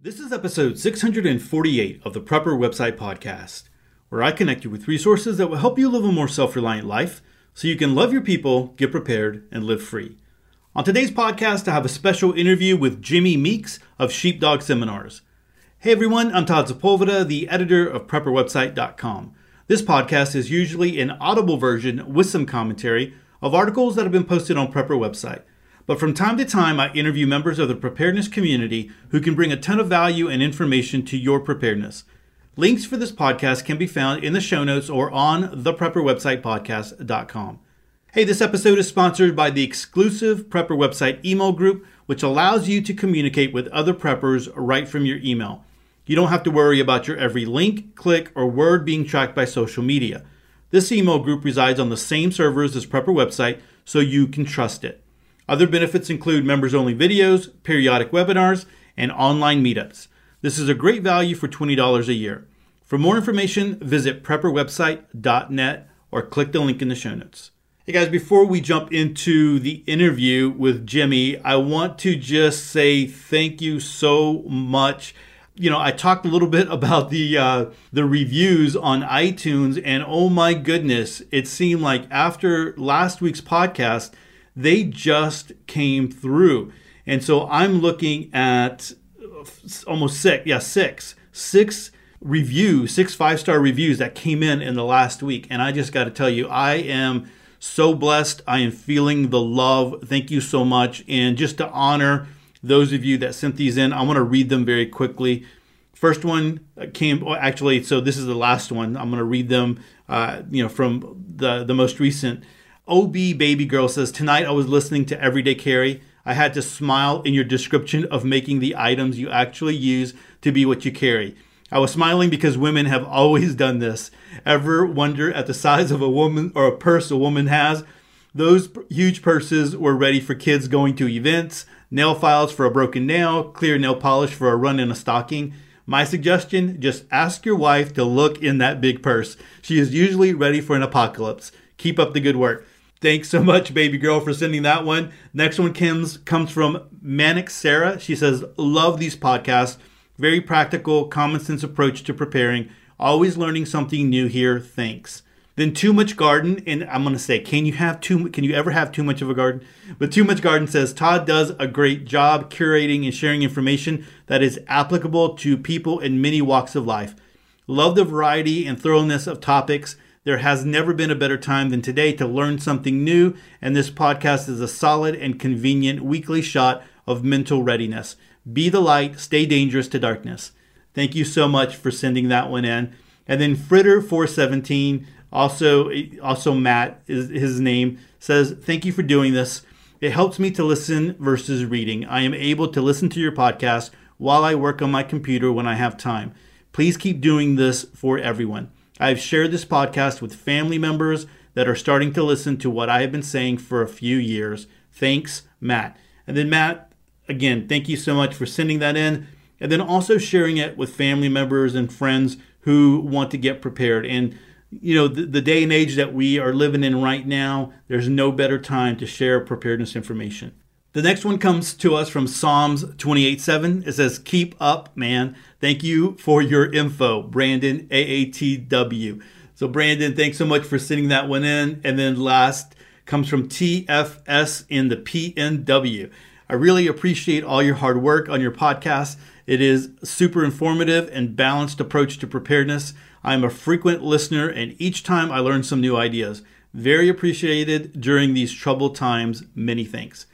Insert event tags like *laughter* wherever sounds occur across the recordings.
This is episode 648 of the Prepper Website Podcast, where I connect you with resources that will help you live a more self reliant life so you can love your people, get prepared, and live free. On today's podcast, I have a special interview with Jimmy Meeks of Sheepdog Seminars. Hey everyone, I'm Todd Sepulveda, the editor of PrepperWebsite.com. This podcast is usually an audible version with some commentary of articles that have been posted on Prepper Website. But from time to time, I interview members of the preparedness community who can bring a ton of value and information to your preparedness. Links for this podcast can be found in the show notes or on theprepperwebsitepodcast.com. Hey, this episode is sponsored by the exclusive Prepper Website email group, which allows you to communicate with other preppers right from your email. You don't have to worry about your every link, click, or word being tracked by social media. This email group resides on the same servers as Prepper Website, so you can trust it. Other benefits include members only videos, periodic webinars, and online meetups. This is a great value for $20 a year. For more information, visit prepperwebsite.net or click the link in the show notes. Hey guys, before we jump into the interview with Jimmy, I want to just say thank you so much. You know, I talked a little *laughs* bit about the uh, the reviews on iTunes, and oh my goodness, it seemed like after last week's podcast, they just came through. And so I'm looking at almost six, yeah, six, six reviews, six five star reviews that came in in the last week. And I just got to tell you, I am so blessed. I am feeling the love. Thank you so much. And just to honor those of you that sent these in, I want to read them very quickly. First one came well, actually, so this is the last one. I'm going to read them, uh, you know, from the the most recent. OB Baby Girl says, Tonight I was listening to Everyday Carry. I had to smile in your description of making the items you actually use to be what you carry. I was smiling because women have always done this. Ever wonder at the size of a woman or a purse a woman has? Those huge purses were ready for kids going to events, nail files for a broken nail, clear nail polish for a run in a stocking. My suggestion just ask your wife to look in that big purse. She is usually ready for an apocalypse. Keep up the good work. Thanks so much, baby girl, for sending that one. Next one comes comes from Manic Sarah. She says, "Love these podcasts. Very practical, common sense approach to preparing. Always learning something new here. Thanks." Then too much garden, and I'm gonna say, can you have too? Can you ever have too much of a garden? But too much garden says Todd does a great job curating and sharing information that is applicable to people in many walks of life. Love the variety and thoroughness of topics there has never been a better time than today to learn something new, and this podcast is a solid and convenient weekly shot of mental readiness. Be the light, stay dangerous to darkness. Thank you so much for sending that one in. And then Fritter417, also also Matt is his name, says, Thank you for doing this. It helps me to listen versus reading. I am able to listen to your podcast while I work on my computer when I have time. Please keep doing this for everyone. I've shared this podcast with family members that are starting to listen to what I have been saying for a few years. Thanks, Matt. And then, Matt, again, thank you so much for sending that in. And then also sharing it with family members and friends who want to get prepared. And, you know, the, the day and age that we are living in right now, there's no better time to share preparedness information. The next one comes to us from Psalms 28 7. It says, Keep up, man. Thank you for your info, Brandon AATW. So, Brandon, thanks so much for sending that one in. And then last comes from TFS in the PNW. I really appreciate all your hard work on your podcast. It is super informative and balanced approach to preparedness. I'm a frequent listener, and each time I learn some new ideas. Very appreciated during these troubled times. Many thanks.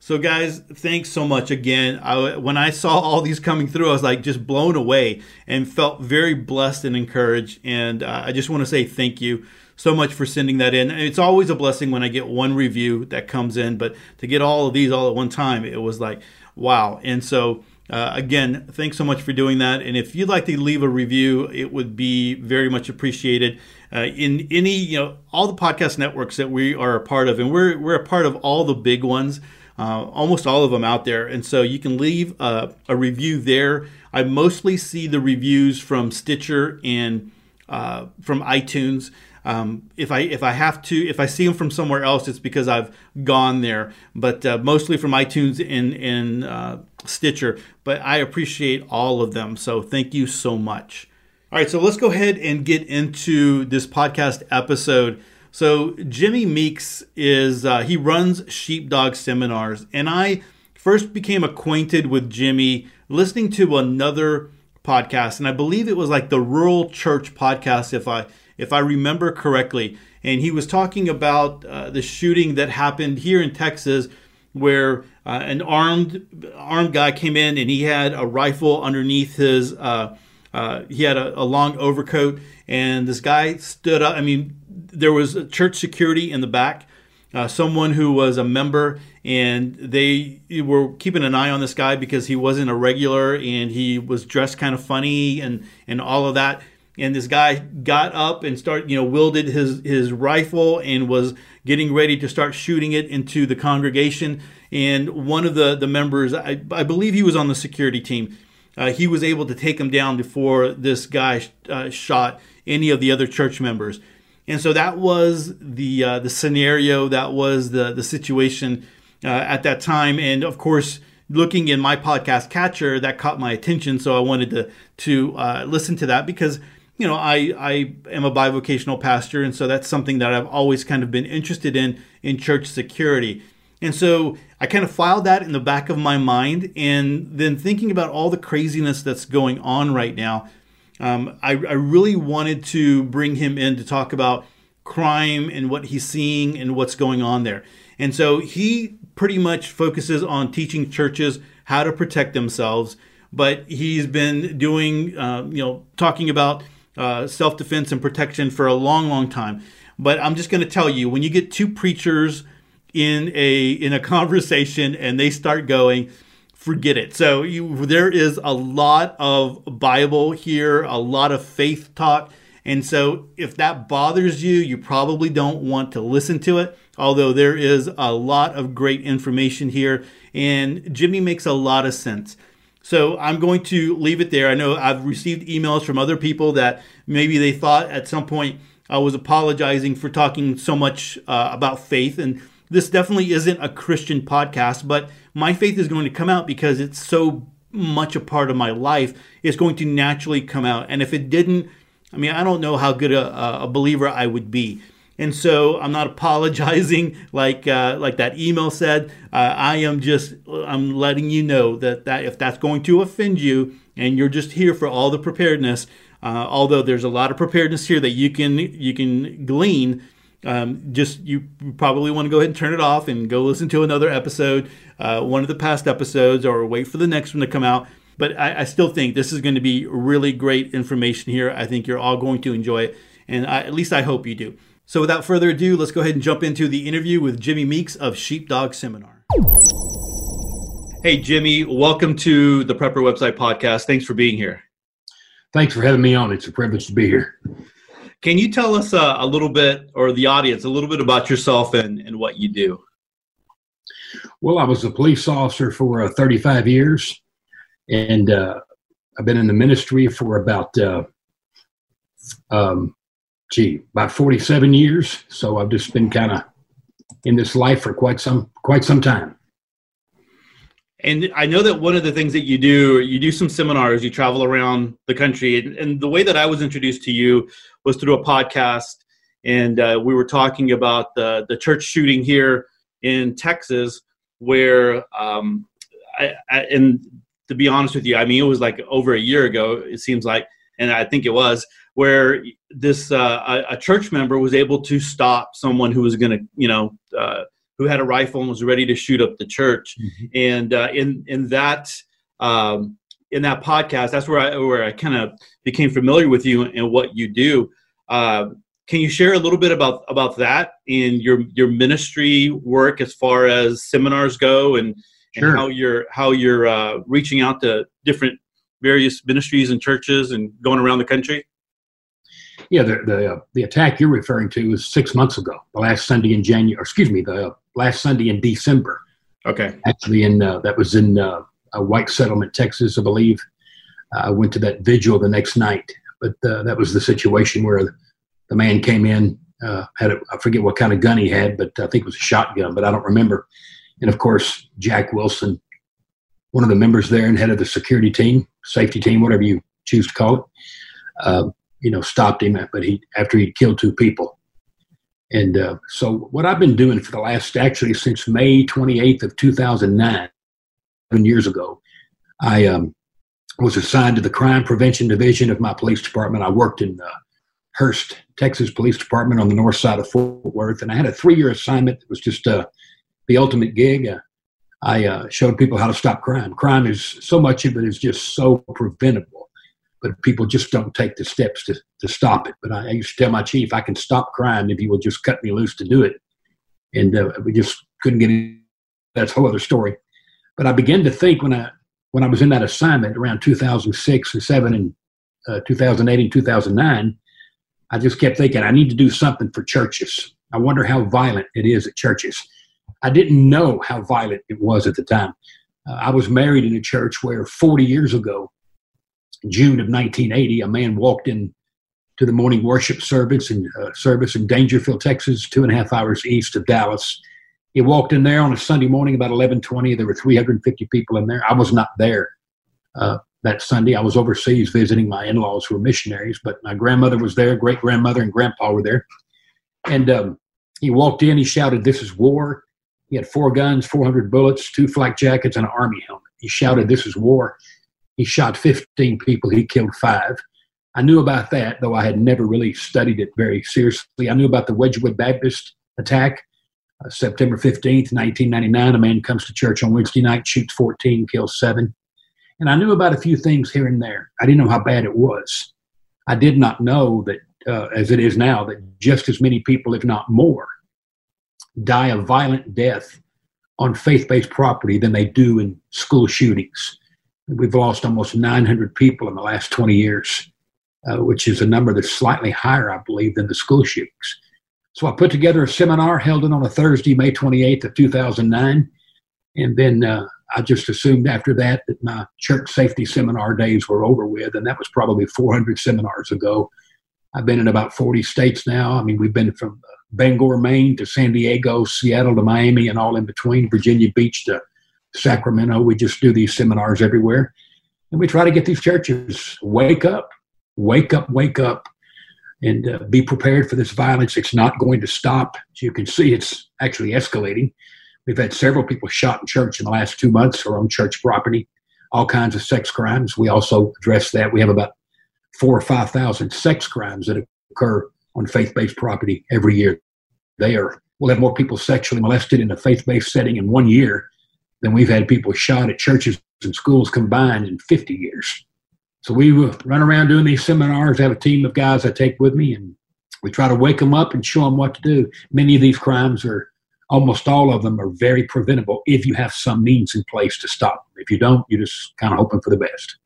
So, guys, thanks so much again. I, when I saw *laughs* all these coming through, I was like just blown away and felt very blessed and encouraged. And uh, I just want to say thank you so much for sending that in. It's always a blessing when I get one review that comes in, but to get all of these all at one time, it was like, wow. And so, uh, again, thanks so much for doing that. And if you'd like to leave a review, it would be very much appreciated. Uh, in any, you know, all the podcast networks that we are a part of, and we're we're a part of all the big ones uh, almost all of them out there. And so you can leave a, a, review there. I mostly see the reviews from Stitcher and uh, from iTunes. Um, if I if I have to if I see them from somewhere else, it's because I've gone there. But uh, mostly from iTunes and and uh, Stitcher. But I appreciate all of them. So thank you so much. All right, so let's go ahead and get into this podcast episode. So Jimmy Meeks is uh, he runs Sheepdog Seminars, and I first became acquainted with Jimmy listening to another podcast, and I believe it was like the Rural Church podcast, if I if I remember correctly. And he was talking about uh, the shooting that happened here in Texas, where uh, an armed armed guy came in and he had a rifle underneath his. Uh, he had a, a long overcoat, and this guy stood up. I mean, there was church security in the back, uh, someone who was a member, and they were keeping an eye on this guy because he wasn't a regular and he was dressed kind of funny and and all of that and this guy got up and started, you know, wielded his his rifle and was getting ready to start shooting it into the congregation. And one of the the members, I, I believe he was on the security team, uh, he was able to take him down before this guy uh, shot any of the other church members. And so that was the uh, the scenario, that was the the situation uh, at that time. And of course, looking in my podcast catcher, that caught my attention. So I wanted to to uh, listen to that because you know, I, I am a bivocational pastor, and so that's something that I've always kind of been interested in in church security. And so I kind of filed that in the back of my mind, and then thinking about all the craziness that's going on right now, um, I, I really wanted to bring him in to talk about crime and what he's seeing and what's going on there. And so he pretty much focuses on teaching churches how to protect themselves, but he's been doing, uh, you know, talking about uh, self defense and protection for a long, long time. But I'm just going to tell you when you get two preachers in a in a conversation and they start going, forget it. So you, there is a lot of Bible here, a lot of faith talk. And so if that bothers you, you probably don't want to listen to it. Although there is a lot of great information here, and Jimmy makes a lot of sense. So I'm going to leave it there. I know I've received emails from other people that maybe they thought at some point I was apologizing for talking so much uh, about faith. And this definitely isn't a Christian podcast, but my faith is going to come out because it's so much a part of my life. It's going to naturally come out. And if it didn't, I mean, I don't know how good a, a believer I would be. And so I'm not *laughs* apologizing like uh, like that email said. Uh, I am just I'm letting you know that that if that's going to offend you and you're just here for all the preparedness, uh, although there's a lot of preparedness here that you can you can glean. Um, just you probably want to go ahead and turn it off and go listen to another episode, uh, one of the past episodes, or wait for the next one to come out. But I, I still think this is going to be really great information here. I think you're all going to enjoy it, and I, at least I hope you do. So without further ado, let's go ahead and jump into the interview with Jimmy Meeks of Sheepdog Seminar. Hey, Jimmy, welcome to the Prepper Website Podcast. Thanks for being here. Thanks for having me on. It's a privilege to be here. Can you tell us uh, a little bit, or the audience, a little bit about yourself and, and what you do? Well, I was a police officer for uh, 35 years, and uh, I've been in the ministry for about uh, um, gee, about 47 years. So I've just been kind of in this life for quite some quite some time. And I know that one of the things that you do, you do some seminars, you travel around the country. And, and the way that I was introduced to you was through a podcast. And uh, we were talking about the, the church shooting here in Texas, where, um, I, I, and to be honest with you, I mean, it was like over a year ago, it seems like, and I think it was, where this uh, a, a, church member was able to stop someone who was going to, you know, uh, who had a rifle and was ready to shoot up the church. Mm-hmm. And uh, in in that um, in that podcast, that's where I where I kind of became familiar with you and what you do. Uh, can you share a little bit about about that in your your ministry work as far as seminars go and, and sure. how you're how you're uh, reaching out to different various ministries and churches and going around the country? Yeah, the the, uh, the attack you're referring to was six months ago, the last Sunday in January. excuse me, the uh, last Sunday in December. Okay. Actually, in uh, that was in uh, White Settlement, Texas, I believe. I went to that vigil the next night, but uh, that was the situation where the man came in, uh, had a, I forget what kind of gun he had, but I think it was a shotgun, but I don't remember. And of course, Jack Wilson, one of the members there and head of the security team, safety team, whatever you choose to call it, uh, you know, stopped him. But he after he'd killed two people. And uh, so, what I've been doing for the last actually since May 28th of 2009, seven years ago, I um, was assigned to the crime prevention division of my police department. I worked in uh, Hurst, Texas Police Department on the north side of Fort Worth, and I had a three-year assignment. It was just uh, the ultimate gig. Uh, I uh, showed people how to stop crime. Crime is so much of it is just so preventable, but people just don't take the steps to, to stop it. But I, I used to tell my chief, I can stop crime if you will just cut me loose to do it. And uh, we just couldn't get in. That's a whole other story. But I began to think when I when I was in that assignment around 2006 and 7 and uh, 2008 and 2009, I just kept thinking I need to do something for churches. I wonder how violent it is at churches. I didn't know how violent it was at the time. Uh, I was married in a church where 40 years ago, June of 1980, a man walked in to the morning worship service in uh, service in Daingerfield, Texas, two and a half hours east of Dallas. He walked in there on a Sunday morning about 11:20. There were 350 people in there. I was not there uh, that Sunday. I was overseas visiting my in-laws who were missionaries, but my grandmother was there, great grandmother and grandpa were there. And um, he walked in. He shouted, "This is war." He had four guns, 400 bullets, two flak jackets, and an army helmet. He shouted, This is war. He shot 15 people. He killed five. I knew about that, though I had never really studied it very seriously. I knew about the Wedgwood Baptist attack, uh, September 15th, 1999. A man comes to church on Wednesday night, shoots 14, kills seven. And I knew about a few things here and there. I didn't know how bad it was. I did not know that, uh, as it is now, that just as many people, if not more, die a violent death on faith based property than they do in school shootings. We've lost almost 900 people in the last 20 years, uh, which is a number that's slightly higher, I believe, than the school shootings. So I put together a seminar, held it on a Thursday, May 28th of 2009. And then uh, I just assumed after that that my church safety seminar days were over with. And that was probably 400 seminars ago. I've been in about 40 states now. I mean, we've been from Bangor, Maine to San Diego, Seattle to Miami, and all in between, Virginia Beach to Sacramento. We just do these seminars everywhere. And we try to get these churches wake up, wake up, wake up, and uh, be prepared for this violence. It's not going to stop. As you can see, it's actually escalating. We've had several people shot in church in the last two months or on church property, all kinds of sex crimes. We also address that. We have about four or 5,000 sex crimes that occur on faith-based property every year. They are we'll have more people sexually molested in a faith-based setting in one year than we've had people shot at churches and schools combined in 50 years. So we run around doing these seminars. I have a team of guys I take with me, and we try to wake them up and show them what to do. Many of these crimes are, almost all of them are very preventable if you have some means in place to stop them. If you don't, you're just kind of hoping for the best.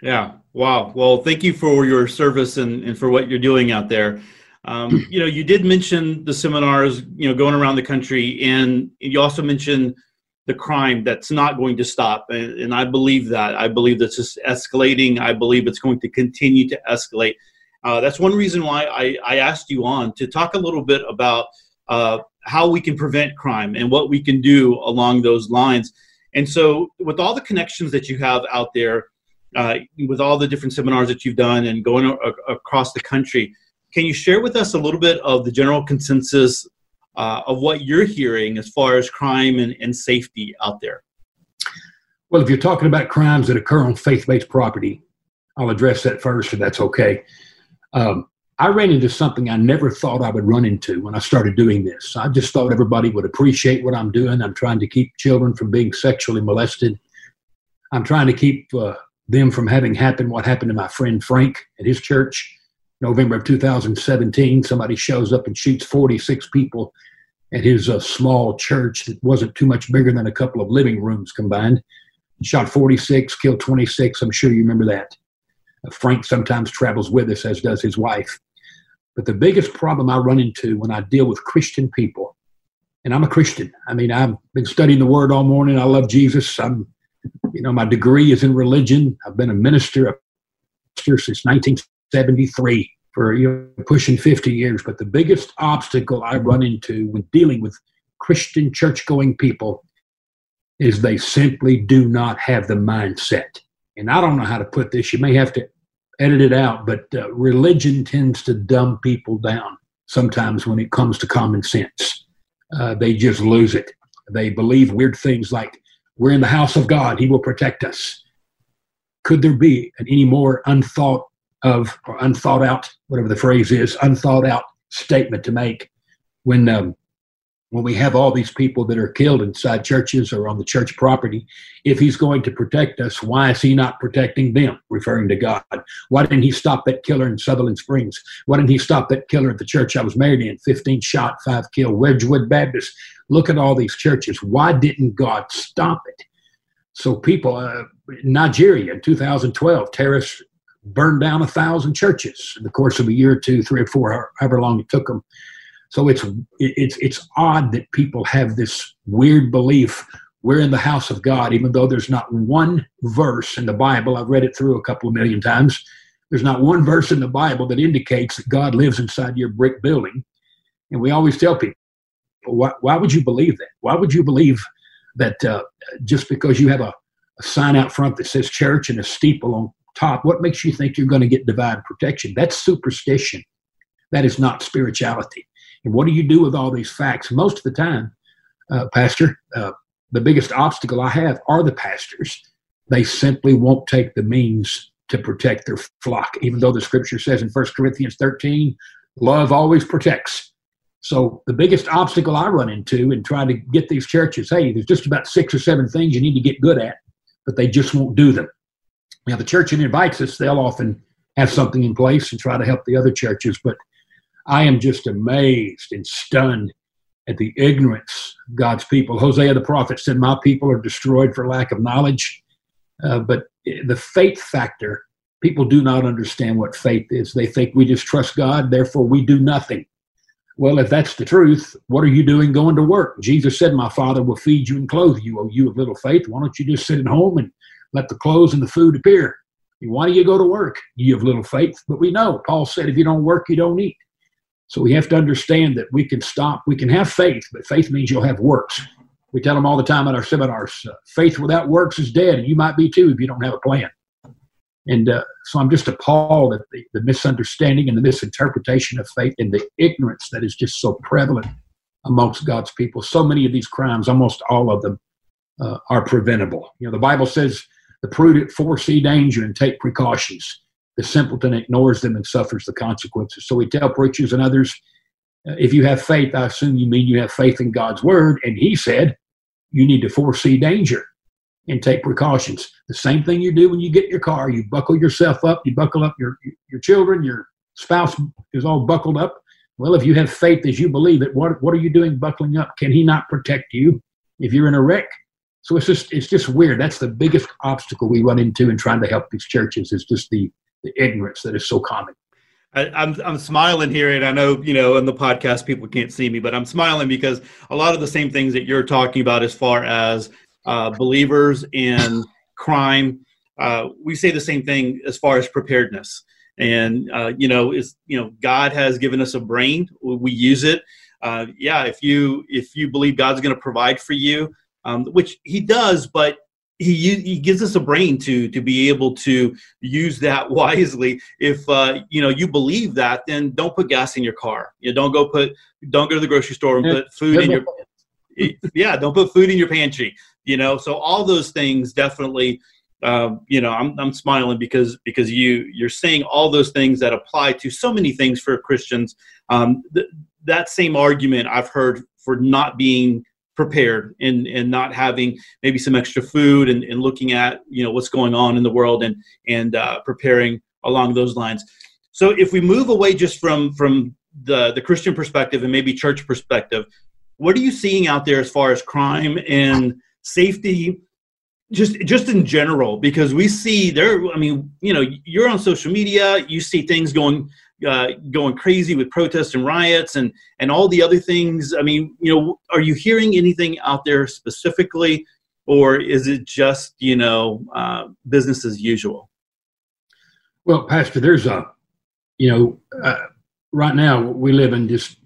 Yeah. Wow. Well, thank you for your service and, and for what you're doing out there. Um, *clears throat* you know, you did mention the seminars, you know, going around the country, and you also mentioned the crime that's not going to stop. And, and I believe that. I believe that's just escalating. I believe it's going to continue to escalate. Uh, that's one reason why I, I, asked you on to talk a little bit about uh, how we can prevent crime and what we can do along those lines. And so, with all the connections that you have out there, uh, with all the different seminars that you've done and going a- across the country. Can you share with us a little bit of the general consensus uh, of what you're hearing as far as crime and, and safety out there? Well, if you're talking about crimes that occur on faith based property, I'll address that first if that's okay. Um, I ran into something I never thought I would run into when I started doing this. I just thought everybody would appreciate what I'm doing. I'm trying to keep children from being sexually molested. I'm trying to keep uh, them from having happened what happened to my friend Frank at his church. November of 2017, somebody shows up and shoots 46 people at his uh, small church that wasn't too much bigger than a couple of living rooms combined. Shot 46, killed 26. I'm sure you remember that. Uh, Frank sometimes travels with us, as does his wife. But the biggest problem I run into when I deal with Christian people, and I'm a Christian. I mean, I've been studying the Word all morning. I love Jesus. I'm you know, my degree is in religion. I've been a minister. a pastor since 1973 for you know, pushing 50 years. But the biggest obstacle I run into when dealing with Christian church going people is they simply do not have the mindset. And I don't know how to put this. You may have to edit it out, but uh, religion tends to dumb people down sometimes when it comes to common sense. Uh, they just lose it. They believe weird things like, we're in the house of God, He will protect us. Could there be an any more unthought of or unthought out, whatever the phrase is, unthought out statement to make when um, when we have all these people that are killed inside churches or on the church property, if he's going to protect us, why is he not protecting them, referring to God? Why didn't he stop that killer in Sutherland Springs? Why didn't he stop that killer at the church I was married in? 15 shot, 5 kill, Wedgwood Baptist. Look at all these churches. Why didn't God stop it? So, people, uh, Nigeria in 2012, terrorists burned down a thousand churches in the course of a year or two, three or four, however long it took them. So it's it's it's odd that people have this weird belief we're in the house of God, even though there's not one verse in the Bible. I've read it through a couple of million times. There's not one verse in the Bible that indicates that God lives inside your brick building. And we always tell people, why, why would you believe that? Why would you believe that uh, just because you have a, a sign out front that says church and a steeple on top, what makes you think you're going to get divine protection? That's superstition. That is not spirituality. And what do you do with all these facts? Most of the time, uh, Pastor, uh, the biggest obstacle I have are the pastors. They simply won't take the means to protect their flock, even though the scripture says in 1 Corinthians 13, love always protects. So the biggest obstacle I run into in trying to get these churches, hey, there's just about six or seven things you need to get good at, but they just won't do them. Now the church that invites us, they'll often have something in place and try to help the other churches, but I am just amazed and stunned at the ignorance of God's people. Hosea the prophet said, My people are destroyed for lack of knowledge. Uh, but the faith factor, people do not understand what faith is. They think we just trust God, therefore we do nothing. Well, if that's the truth, what are you doing going to work? Jesus said, My Father will feed you and clothe you, O you of little faith. Why don't you just sit at home and let the clothes and the food appear? Why do you go to work, you have little faith? But we know, Paul said, if you don't work, you don't eat. So we have to understand that we can stop, we can have faith, but faith means you'll have works. We tell them all the time at our seminars uh, faith without works is dead, and you might be too if you don't have a plan. And uh, so I'm just appalled at the, the misunderstanding and the misinterpretation of faith and the ignorance that is just so prevalent amongst God's people. So many of these crimes, almost all of them, uh, are preventable. You know, the Bible says the prudent foresee danger and take precautions the simpleton ignores them and suffers the consequences. So we tell preachers and others, uh, if you have faith, I assume you mean you have faith in God's word. And he said, you need to foresee danger and take precautions. The same thing you do when you get in your car. You buckle yourself up, you buckle up your, your children, your spouse is all buckled up. Well, if you have faith as you believe it, what, what are you doing buckling up? Can he not protect you if you're in a wreck? So it's just it's just weird. That's the biggest obstacle we run into in trying to help these churches is just the the ignorance that is so common. I, am I'm, I'm smiling here, and I know you know in the podcast people can't see me, but I'm smiling because a lot of the same things that you're talking about, as far as uh, believers and *laughs* crime, uh, we say the same thing as far as preparedness. And uh, you know, is you know, God has given us a brain, we use it. Uh, yeah, if you if you believe God's going to provide for you, um, which He does, but he he gives us a brain to to be able to use that *laughs* wisely. If uh, you know you believe that, then don't put gas in your car. You know, don't go put don't go to the grocery store and put food in your *laughs* yeah don't put food in your pantry. You know, so all those things definitely. Um, you know, I'm I'm smiling because because you you're saying all those things that apply to so many things for Christians. Um, th- that same argument I've heard for not being prepared and and not having maybe some extra food and, and looking at you know what's going on in the world and and uh, preparing along those lines. So if we move away just from from the the christian perspective and maybe church perspective what are you seeing out there as far as crime and safety just just in general? Because we see there i mean you know you're on social media you see things going uh, going crazy with protests and riots and and all the other things. I mean, you know, are you hearing anything out there specifically, or is it just you know uh, business as usual? Well, Pastor, there's a, you know, uh, right now we live in just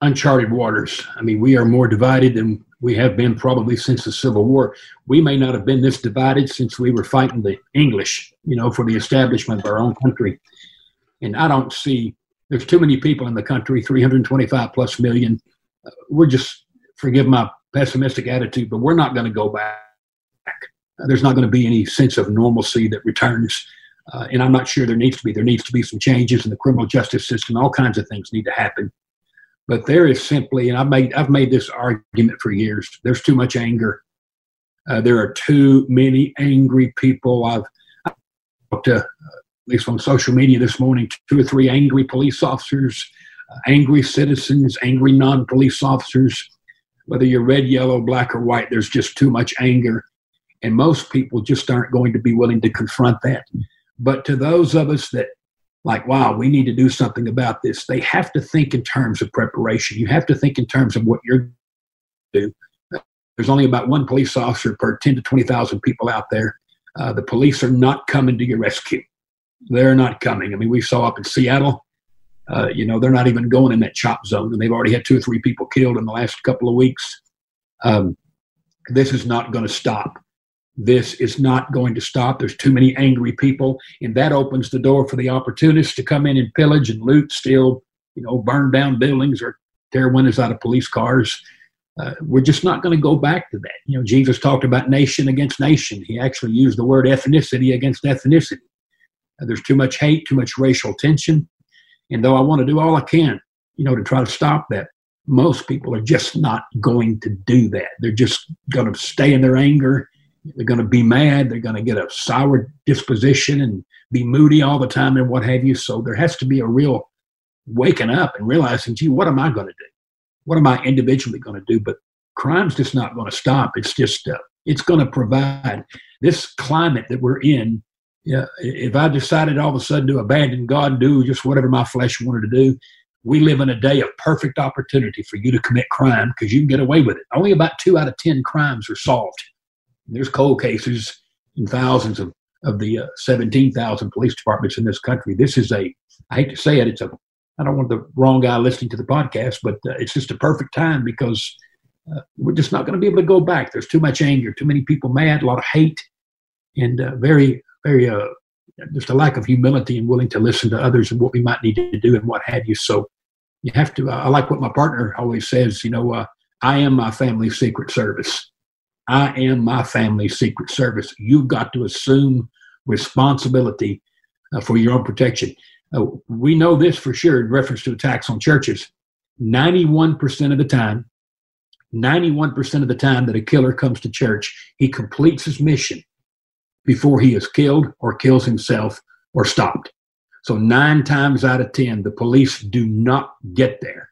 uncharted waters. I mean, we are more divided than we have been probably since the Civil War. We may not have been this divided since we were fighting the English, you know, for the establishment of our own country. And I don't see, there's too many people in the country, 325 plus million. Uh, we're just, forgive my pessimistic attitude, but we're not going to go back. Uh, there's not going to be any sense of normalcy that returns. Uh, and I'm not sure there needs to be. There needs to be some changes in the criminal justice system. All kinds of things need to happen. But there is simply, and I've made I've made this argument for years. There's too much anger. Uh, there are too many angry people. I've, talked to, uh, least on social media this morning, two or three angry police officers, uh, angry citizens, angry non-police officers. Whether you're red, yellow, black, or white, there's just too much anger, and most people just aren't going to be willing to confront that. But to those of us that like, wow, we need to do something about this. They have to think in terms of preparation. You have to think in terms of what you're do. There's only about one police officer per 10 to 20,000 people out there. Uh, the police are not coming to your rescue. They're not coming. I mean, we saw up in Seattle, uh, you know, they're not even going in that chop zone, and they've already had two or three people killed in the last couple of weeks. Um, this is not going to stop this is not going to stop. There's too many angry people, and that opens the door for the opportunists to come in and pillage and loot, steal, you know, burn down buildings or tear windows out of police cars. Uh, we're just not going to go back to that. You know, Jesus talked about nation against nation. He actually used the word ethnicity against ethnicity. Uh, there's too much hate, too much racial tension. And though I want to do all I can, you know, to try to stop that, most people are just not going to do that. They're just going to stay in their anger they're going to be mad. They're going to get a sour disposition and be moody all the time and what have you. So there has to be a real waking up and realizing, gee, what am I going to do? What am I individually going to do? But crime's just not going to stop. It's just, uh, it's going to provide this climate that we're in. Yeah, if I decided all of a sudden to abandon God and do just whatever my flesh wanted to do, we live in a day of perfect opportunity for you to commit crime because you can get away with it. Only about two out of 10 crimes are solved there's cold cases in thousands of, of the uh, 17,000 police departments in this country. This is a, I hate to say it, it's a, I don't want the wrong guy listening to the podcast, but uh, it's just a perfect time because uh, we're just not going to be able to go back. There's too much anger, too many people mad, a lot of hate, and uh, very, very, uh, just a lack of humility and willing to listen to others and what we might need to do and what have you. So you have to, uh, I like what my partner always says, you know, I am my family's secret service I am my family's secret service. You've got to assume responsibility uh, for your own protection. Uh, we know this for sure in reference to attacks on churches. 91% of the time, 91% of the time that a killer comes to church, he completes his mission before he is killed or kills himself or stopped. So, nine times out of 10, the police do not get there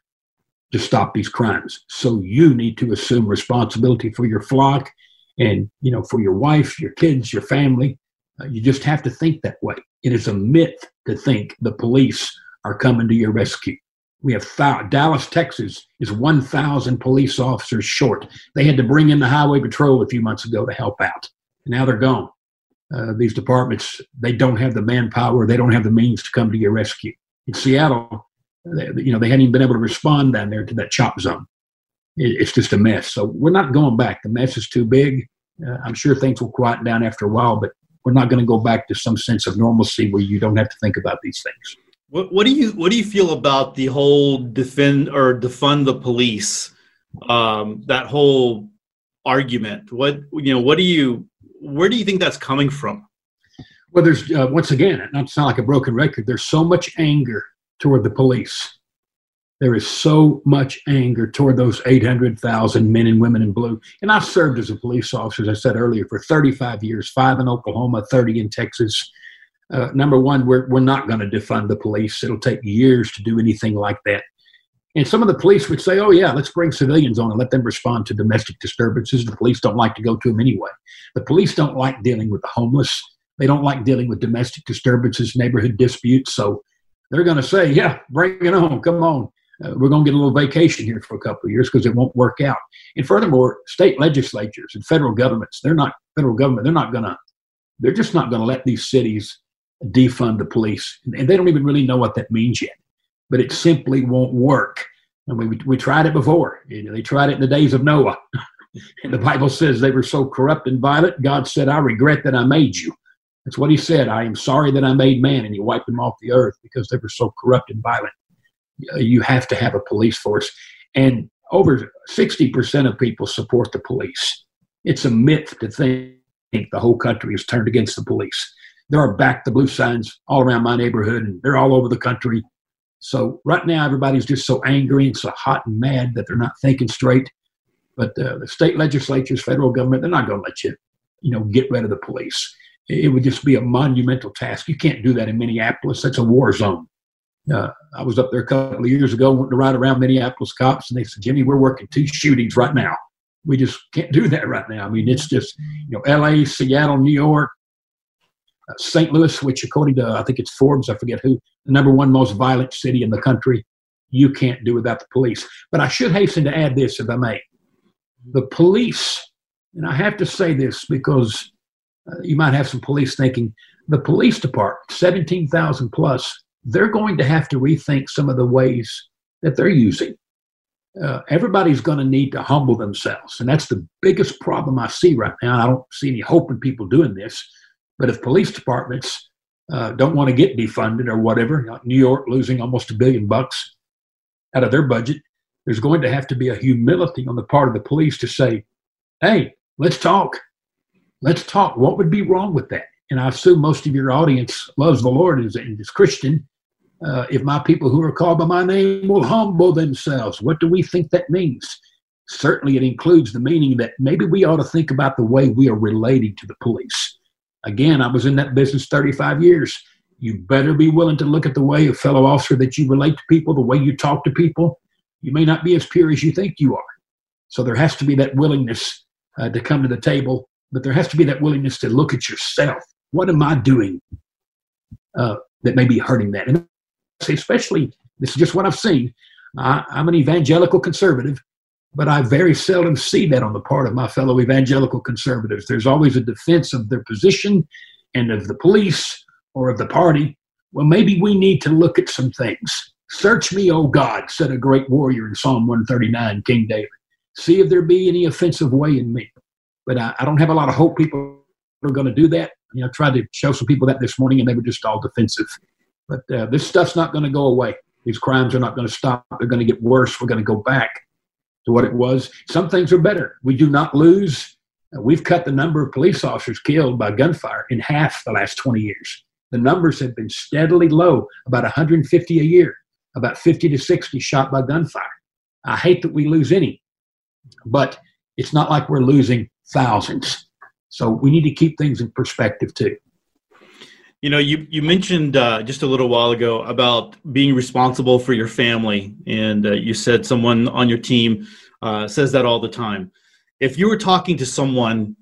to stop these crimes. So you need to assume responsibility for your flock and, you know, for your wife, your kids, your family. Uh, you just have to think that way. It is a myth to think the police are coming to your rescue. We have Dallas, Texas is 1,000 police officers short. They had to bring in the highway patrol a few months ago to help out. And now they're gone. Uh, these departments, they don't have the manpower, they don't have the means to come to your rescue. In Seattle, you know, they hadn't even been able to respond down there to that chop zone. It, it's just a mess. So we're not going back. The mess is too big. Uh, I'm sure things will quiet down after a while, but we're not going to go back to some sense of normalcy where you don't have to think about these things. What, what do you what do you feel about the whole defend or defund the police? Um, that whole argument. What you know? What do you? Where do you think that's coming from? Well, there's uh, once again, not to sound like a broken record. There's so much anger toward the police. There is so much anger toward those 800,000 men and women in blue. And I served as a police officer, as I said earlier, for 35 years, five in Oklahoma, 30 in Texas. Uh, number one, we're, we're not going to defund the police. It'll take years to do anything like that. And some of the police would say, oh, yeah, let's bring civilians on and let them respond to domestic disturbances. The police don't like to go to them anyway. The police don't like dealing with the homeless. They don't like dealing with domestic disturbances, neighborhood disputes. So they're going to say, yeah, bring it on, come on. Uh, we're going to get a little vacation here for a couple of years because it won't work out. And furthermore, state legislatures and federal governments, they're not federal government, they're not going to, they're just not going to let these cities defund the police. And they don't even really know what that means yet. But it simply won't work. And we, we tried it before. You know, they tried it in the days of Noah. *laughs* and the Bible says they were so corrupt and violent, God said, I regret that I made you. That's what he said. I am sorry that I made man. And he wiped them off the earth because they were so corrupt and violent. Uh, you have to have a police force. And over 60% of people support the police. It's a myth to think the whole country is turned against the police. There are back the blue signs all around my neighborhood, and they're all over the country. So right now, everybody's just so angry and so hot and mad that they're not thinking straight. But uh, the state legislatures, federal government, they're not going to let you, you know, get rid of the police. It would just be a monumental task. You can't do that in Minneapolis. That's a war zone. Uh, I was up there a couple of years ago, wanting to ride around Minneapolis cops, and they said, Jimmy, we're working two shootings right now. We just can't do that right now. I mean, it's just, you know, LA, Seattle, New York, St. Louis, which according to, I think it's Forbes, I forget who, the number one most violent city in the country. You can't do without the police. But I should hasten to add this, if I may. The police, and I have to say this because uh, you might have some police thinking, the police department, 17,000 plus, they're going to have to rethink some of the ways that they're using. Uh, everybody's going to need to humble themselves. And that's the biggest problem I see right now. I don't see any hope in people doing this. But if police departments uh, don't want to get defunded or whatever, like New York losing almost a billion bucks out of their budget, there's going to have to be a humility on the part of the police to say, hey, let's talk. Let's talk. What would be wrong with that? And I assume most of your audience loves the Lord and is, and is Christian uh, if my people who are called by my name will humble themselves. What do we think that means? Certainly, it includes the meaning that maybe we ought to think about the way we are relating to the police. Again, I was in that business 35 years. You better be willing to look at the way a fellow officer that you relate to people, the way you talk to people. You may not be as pure as you think you are. So there has to be that willingness uh, to come to the table, but there has to be that willingness to look at yourself. What am I doing uh, that may be hurting that? And especially, this is just what I've seen. I, I'm an evangelical conservative, but I very seldom see that on the part of my fellow evangelical conservatives. There's always a defense of their position and of the police or of the party. Well, maybe we need to look at some things. Search me, O God, said a great warrior in Psalm 139, King David. See if there be any offensive way in me. But I, I don't have a lot of hope people are going to do that. You know, I tried to show some people that this morning and they were just all defensive. But uh, this stuff's not going to go away. These crimes are not going to stop. They're going to get worse. We're going to go back to what it was. Some things are better. We do not lose. We've cut the number of police officers killed by gunfire in half the last 20 years. The numbers have been steadily low, about 150 a year, about 50 to 60 shot by gunfire. I hate that we lose any, but it's not like we're losing thousands. So we need to keep things in perspective too. You know, you you mentioned uh, just a little while ago about being responsible for your family, and uh, you said someone on your team uh, says that all the time. If you were talking to someone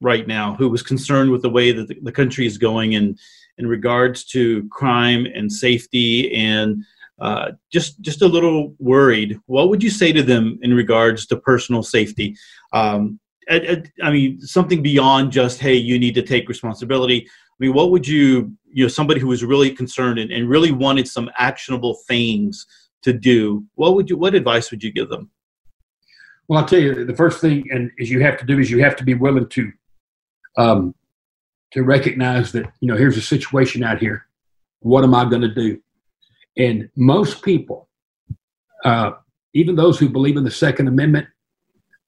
right now who was concerned with the way that the, country is going in in regards to crime and safety and uh, just just a little worried, what would you say to them in regards to personal safety? Um, I, mean, something beyond just hey, you need to take responsibility mean, what would you, you know, somebody who was really concerned and, and really wanted some actionable things to do, what would you, what advice would you give them? Well, I'll tell you, the first thing and is you have to do is you have to be willing to, um, to recognize that you know here's a situation out here. What am I going to do? And most people, uh, even those who believe in the Second Amendment,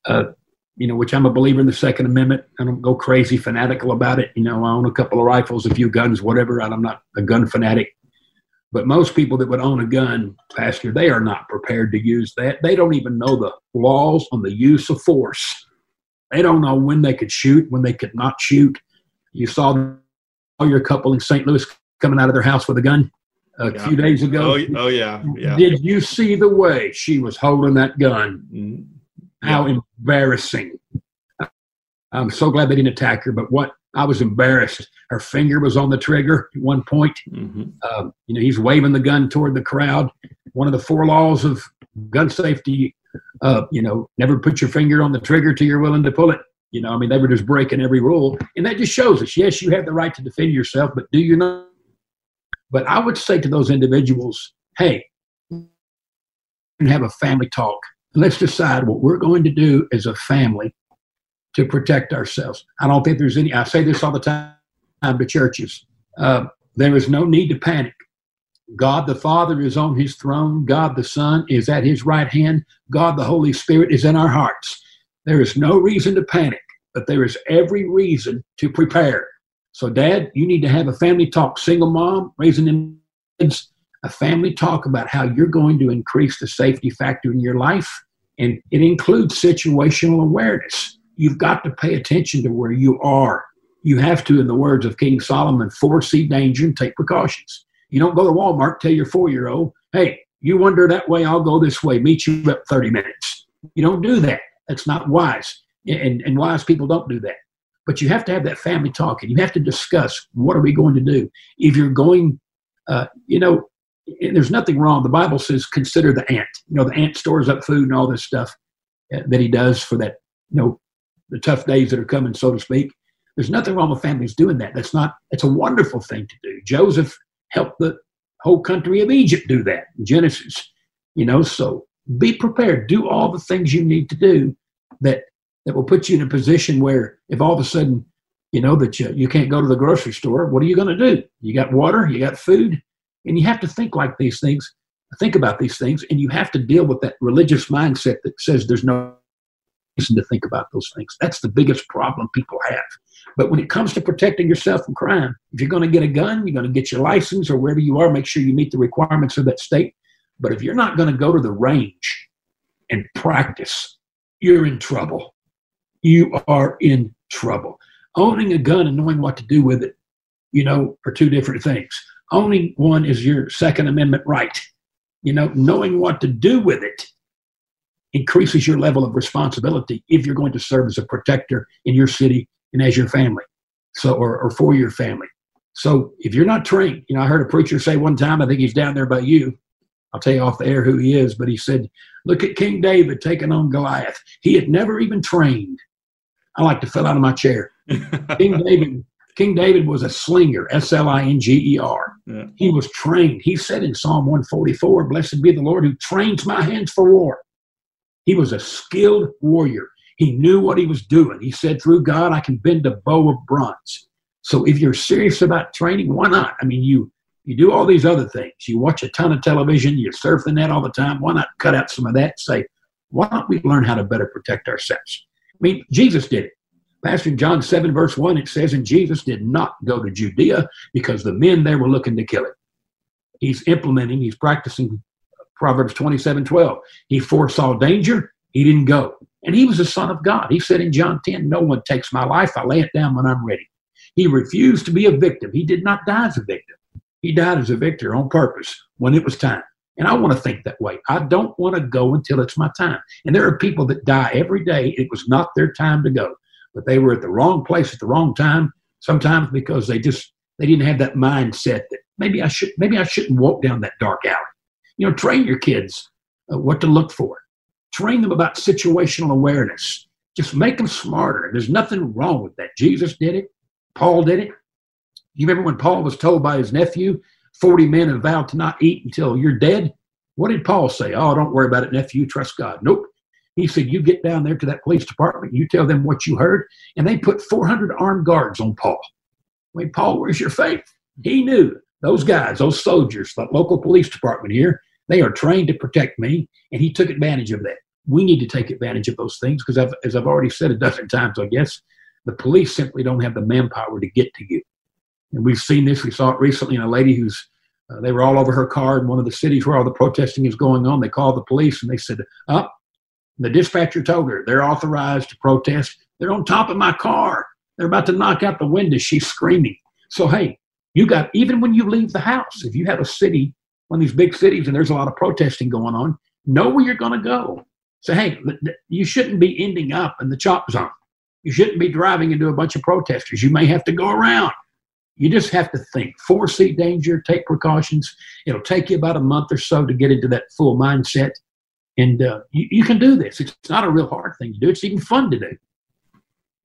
uh, you know, which I'm a believer in the Second Amendment. I don't go crazy fanatical about it. You know, I own a couple of rifles, a few guns, whatever. I'm not a gun fanatic. But most people that would own a gun, Pastor, they are not prepared to use that. They don't even know the laws on the use of force. They don't know when they could shoot, when they could not shoot. You saw your couple in St. Louis coming out of their house with a gun a yeah. few days ago. Oh, oh, yeah, yeah. Did you see the way she was holding that gun? Mm-hmm. How embarrassing. I'm so glad they didn't attack her, but what I was embarrassed. Her finger was on the trigger at one point. Mm-hmm. Um, you know, he's waving the gun toward the crowd. One of the four laws of gun safety, uh, you know, never put your finger on the trigger till you're willing to pull it. You know, I mean, they were just breaking every rule, and that just shows us. Yes, you have the right to defend yourself, but do you know But I would say to those individuals, hey, have a family talk. Let's decide what we're going to do as a family to protect ourselves. I don't think there's any, I say this all the time to churches. Uh, there is no need to panic. God the Father is on his throne. God the Son is at his right hand. God the Holy Spirit is in our hearts. There is no reason to panic, but there is every reason to prepare. So, Dad, you need to have a family talk. Single mom, raising kids, a family talk about how you're going to increase the safety factor in your life. And it includes situational awareness. You've got to pay attention to where you are. You have to, in the words of King Solomon, foresee danger and take precautions. You don't go to Walmart, tell your four year old, hey, you wander that way, I'll go this way, meet you up 30 minutes. You don't do that. That's not wise. And, and wise people don't do that. But you have to have that family talk and you have to discuss what are we going to do. If you're going, uh, you know, there's nothing wrong. The Bible says consider the ant. You know, the ant stores up food and all this stuff uh, that he does for that, you know, the tough days that are coming, so to speak. There's nothing wrong with families doing that. That's not, it's a wonderful thing to do. Joseph helped the whole country of Egypt do that in Genesis, you know, so be prepared. Do all the things you need to do that, that will put you in a position where if all of a sudden, you know, that you, you can't go to the grocery store, what are you going to do? You got water, you got food, and you have to think like these things, think about these things, and you have to deal with that religious mindset that says there's no reason to think about those things. That's the biggest problem people have. But when it comes to protecting yourself from crime, if you're going to get a gun, you're going to get your license or wherever you are, make sure you meet the requirements of that state. But if you're not going to go to the range and practice, you're in trouble. You are in trouble. Owning a gun and knowing what to do with it, you know, are two different things. Owning one is your Second Amendment right. You know, knowing what to do with it increases your level of responsibility if you're going to serve as a protector in your city and as your family, so or, or for your family. So if you're not trained, you know, I heard a preacher say one time, I think he's down there by you. I'll tell you off the air who he is, but he said, Look at King David taking on Goliath. He had never even trained. I like to fell out of my chair. *laughs* King David, King David was a slinger, S L I N G E R. Yeah. He was trained. He said in Psalm 144, Blessed be the Lord who trains my hands for war. He was a skilled warrior. He knew what he was doing. He said, Through God, I can bend a bow of bronze. So if you're serious about training, why not? I mean, you you do all these other things. You watch a ton of television, you surf the net all the time. Why not cut out some of that and say, why don't we learn how to better protect ourselves? I mean, Jesus did it. Pastor John 7, verse 1, it says, And Jesus did not go to Judea because the men there were looking to kill him. He's implementing, he's practicing Proverbs 27, 12. He foresaw danger, he didn't go. And he was a son of God. He said in John 10, No one takes my life, I lay it down when I'm ready. He refused to be a victim. He did not die as a victim. He died as a victor on purpose when it was time. And I want to think that way. I don't want to go until it's my time. And there are people that die every day. It was not their time to go, but they were at the wrong place at the wrong time. Sometimes because they just they didn't have that mindset that maybe I should maybe I shouldn't walk down that dark alley. You know, train your kids uh, what to look for. Train them about situational awareness. Just make them smarter. There's nothing wrong with that. Jesus did it. Paul did it. You remember when Paul was told by his nephew, 40 men have vowed to not eat until you're dead? What did Paul say? Oh, don't worry about it, nephew. Trust God. Nope. He said, You get down there to that police department, you tell them what you heard, and they put 400 armed guards on Paul. I mean, Paul, where's your faith? He knew those guys, those soldiers, the local police department here, they are trained to protect me, and he took advantage of that. We need to take advantage of those things because, as I've already said a dozen times, I guess, the police simply don't have the manpower to get to you. And we've seen this. We saw it recently in a lady who's, uh, they were all over her car in one of the cities where all the protesting is going on. They called the police and they said, up. Oh, the dispatcher told her they're authorized to protest. They're on top of my car. They're about to knock out the window. She's screaming. So, hey, you got, even when you leave the house, if you have a city, one of these big cities, and there's a lot of protesting going on, know where you're going to go. So, hey, you shouldn't be ending up in the chop zone. You shouldn't be driving into a bunch of protesters. You may have to go around. You just have to think, foresee danger, take precautions. It'll take you about a month or so to get into that full mindset. And uh, you, you, can do this. It's not a real hard thing to do. It's even fun to do.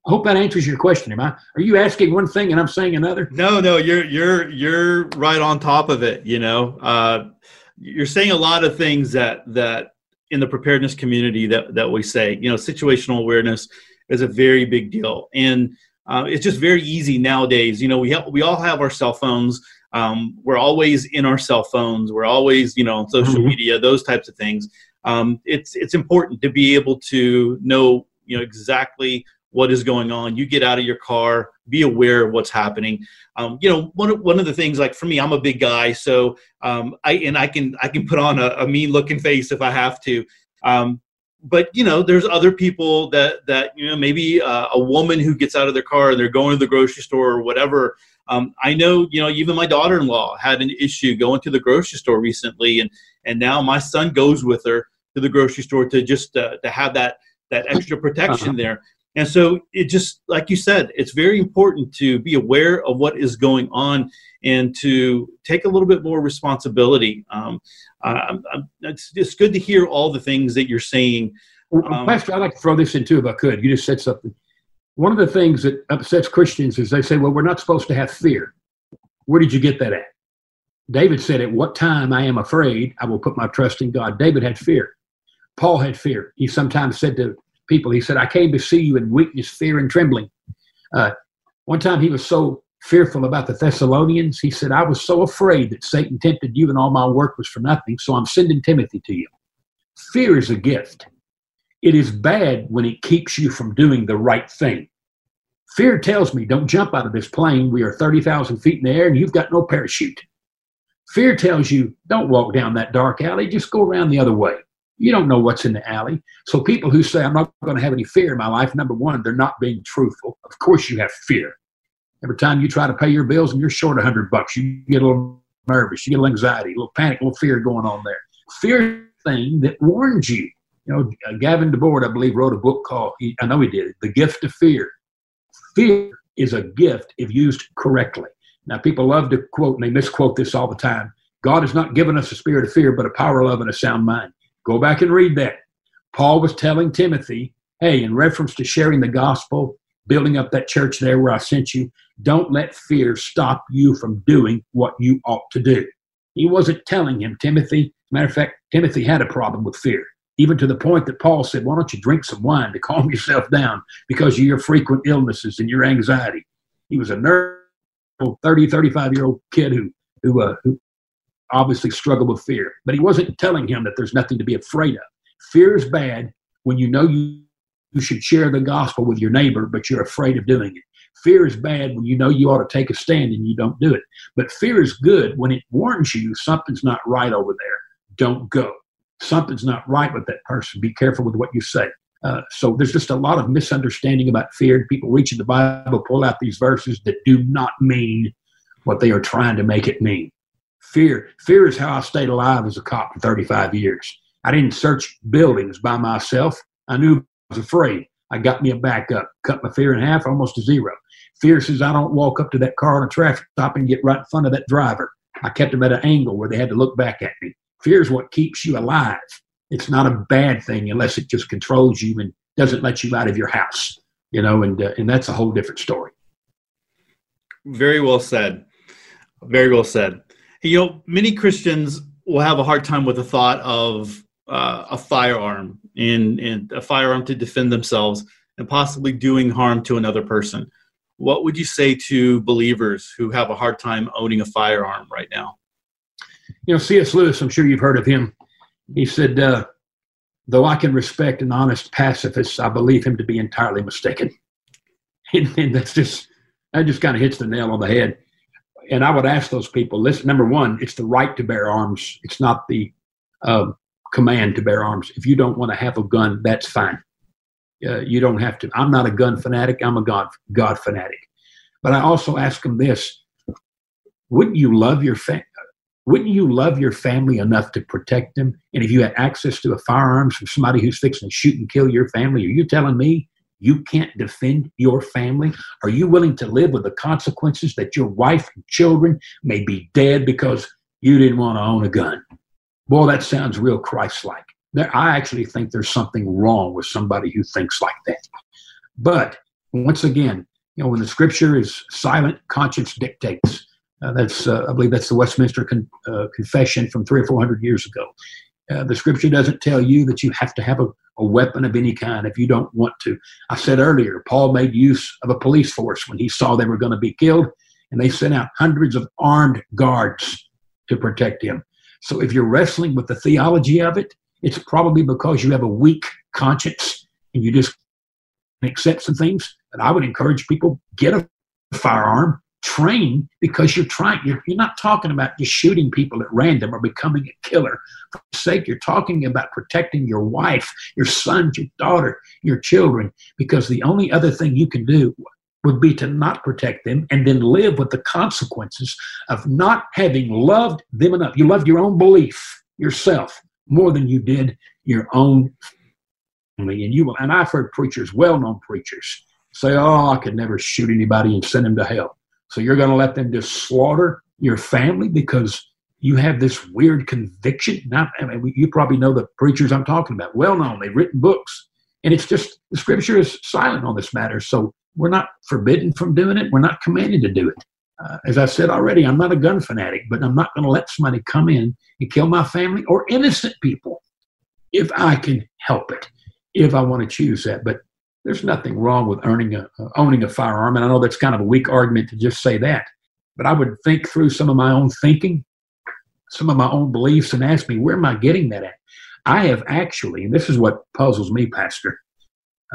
I hope that answers your question. Am I? Are you asking one thing and I'm saying another? No, no, you're you're you're right on top of it. You know, uh, you're saying a lot of things that that in the preparedness community that that we say. You know, situational awareness is a very big deal, and uh, it's just very easy nowadays. You know, we ha- we all have our cell phones. Um, we're always in our cell phones. We're always, you know, on social mm-hmm. media, those types of things. Um, it's it's important to be able to know, you know, exactly what is going on. You get out of your car, be aware of what's happening. Um, you know, one of, one of the things, like for me, I'm a big guy, so um, I and I can I can put on a, a mean looking face if I have to. Um, but you know, there's other people that that you know maybe uh, a woman who gets out of their car and they're going to the grocery store or whatever. Um, I know, you know, even my daughter-in-law had an issue going to the grocery store recently, and and now my son goes with her to the grocery store to just uh, to have that that extra protection uh-huh. there. And so it just, like you said, it's very important to be aware of what is going on and to take a little bit more responsibility. Um, uh, it's, it's good to hear all the things that you're saying. Um, Pastor, I'd like to throw this in too, if I could. You just said something. One of the things that upsets Christians is they say, well, we're not supposed to have fear. Where did you get that at? David said, At what time I am afraid, I will put my trust in God. David had fear. Paul had fear. He sometimes said to people. He said, I came to see you in weakness, fear, and trembling. Uh, one time he was so fearful about the Thessalonians, he said, I was so afraid that Satan tempted you and all my work was for nothing, so I'm sending Timothy to you. Fear is a gift. It is bad when it keeps you from doing the right thing. Fear tells me, don't jump out of this plane. We are 30,000 feet in the air and you've got no parachute. Fear tells you, don't walk down that dark alley, just go around the other way. You don't know what's in the alley. So people who say, I'm not going to have any fear in my life, number one, they're not being truthful. Of course you have fear. Every time you try to pay your bills and you're short a hundred bucks, you get a little nervous, you get a little anxiety, a little panic, a little fear going on there. Fear thing that warns you. You know, uh, Gavin DeBoard, I believe, wrote a book called, I know he did, The Gift of Fear. Fear is a gift if used correctly. Now, people love to quote, and they misquote this all the time God has not given us a spirit of fear, but a power, of love, and a sound mind. Go back and read that. Paul was telling Timothy, hey, in reference to sharing the gospel, building up that church there where I sent you, don't let fear stop you from doing what you ought to do. He wasn't telling him, Timothy. Matter of fact, Timothy had a problem with fear, even to the point that Paul said, Why don't you drink some wine to *laughs* calm yourself down because of your frequent illnesses and your anxiety? He was a nervous 30, 35 year old kid who, who, uh, who obviously struggled with fear, but he wasn't telling him that there's nothing to be afraid of. Fear is bad when you know you, you should share the gospel with your neighbor, but you're afraid of doing it. Fear is bad when you know you ought to take a stand and you don't do it. But fear is good when it warns you something's not right over there. Don't go. Something's not right with that person. Be careful with what you say. Uh, so there's just a lot of misunderstanding about fear. People reach in the Bible, pull out these verses that do not mean what they are trying to make it mean. Fear. Fear is how I stayed alive as a cop for 35 years. I didn't search buildings by myself. I knew I was afraid. I got me a backup, cut my fear in half, almost to zero. Fear says I don't walk up to that car on a traffic stop and get right in front of that driver. I kept them at an angle where they had to look back at me. Fear is what keeps you alive. It's not a bad thing unless it just controls you and doesn't let you out of your house, you know, and uh, and that's a whole different story. Very well said. Very well said. You know, many Christians will have a hard time with the thought of uh, a firearm and, and a firearm to defend themselves and possibly doing harm to another person. What would you say to believers who have a hard time owning a firearm right now? You know, C.S. Lewis, I'm sure you've heard of him. He said, uh, Though I can respect an honest pacifist, I believe him to be entirely mistaken. *laughs* And, and that's just, that just kind of hits the nail on the head and I would ask those people, listen, number one, it's the right to bear arms. It's not the uh, command to bear arms. If you don't want to have a gun, that's fine. Uh, you don't have to. I'm not a gun fanatic. I'm a God God fanatic. But I also ask them this: Wouldn't you love your family? Wouldn't you love your family enough to protect them? And if you had access to a firearm from somebody who's fixing to shoot and kill your family, are you telling me you can't defend your family? Are you willing to live with the consequences that your wife and children may be dead because you didn't want to own a gun? Boy, that sounds real Christ like. I actually think there's something wrong with somebody who thinks like that. But once again, you know, when the scripture is silent, conscience dictates. Uh, that's, uh, I believe, that's the Westminster con- uh, Confession from three or four hundred years ago. Uh, the scripture doesn't tell you that you have to have a, a weapon of any kind if you don't want to. I said earlier, Paul made use of a police force when he saw they were going to be killed, and they sent out hundreds of armed guards to protect him. So if you're wrestling with the theology of it, it's probably because you have a weak conscience and you just accept some things. But I would encourage people get a firearm, train because you're trying. You're, you're not talking about just shooting people at random or becoming a killer. For sake, you're talking about protecting your wife, your sons your daughter, your children. Because the only other thing you can do would be to not protect them and then live with the consequences of not having loved them enough. You loved your own belief, yourself, more than you did your own family. And you will, and I've heard preachers, well-known preachers, say, "Oh, I could never shoot anybody and send them to hell." So you're going to let them just slaughter your family because you have this weird conviction. Not, I mean, you probably know the preachers I'm talking about. Well-known, they've written books, and it's just the Scripture is silent on this matter. So we're not forbidden from doing it. We're not commanded to do it. Uh, as I said already, I'm not a gun fanatic, but I'm not going to let somebody come in and kill my family or innocent people if I can help it, if I want to choose that. But there's nothing wrong with earning a, uh, owning a firearm. And I know that's kind of a weak argument to just say that. But I would think through some of my own thinking, some of my own beliefs, and ask me, where am I getting that at? I have actually, and this is what puzzles me, Pastor.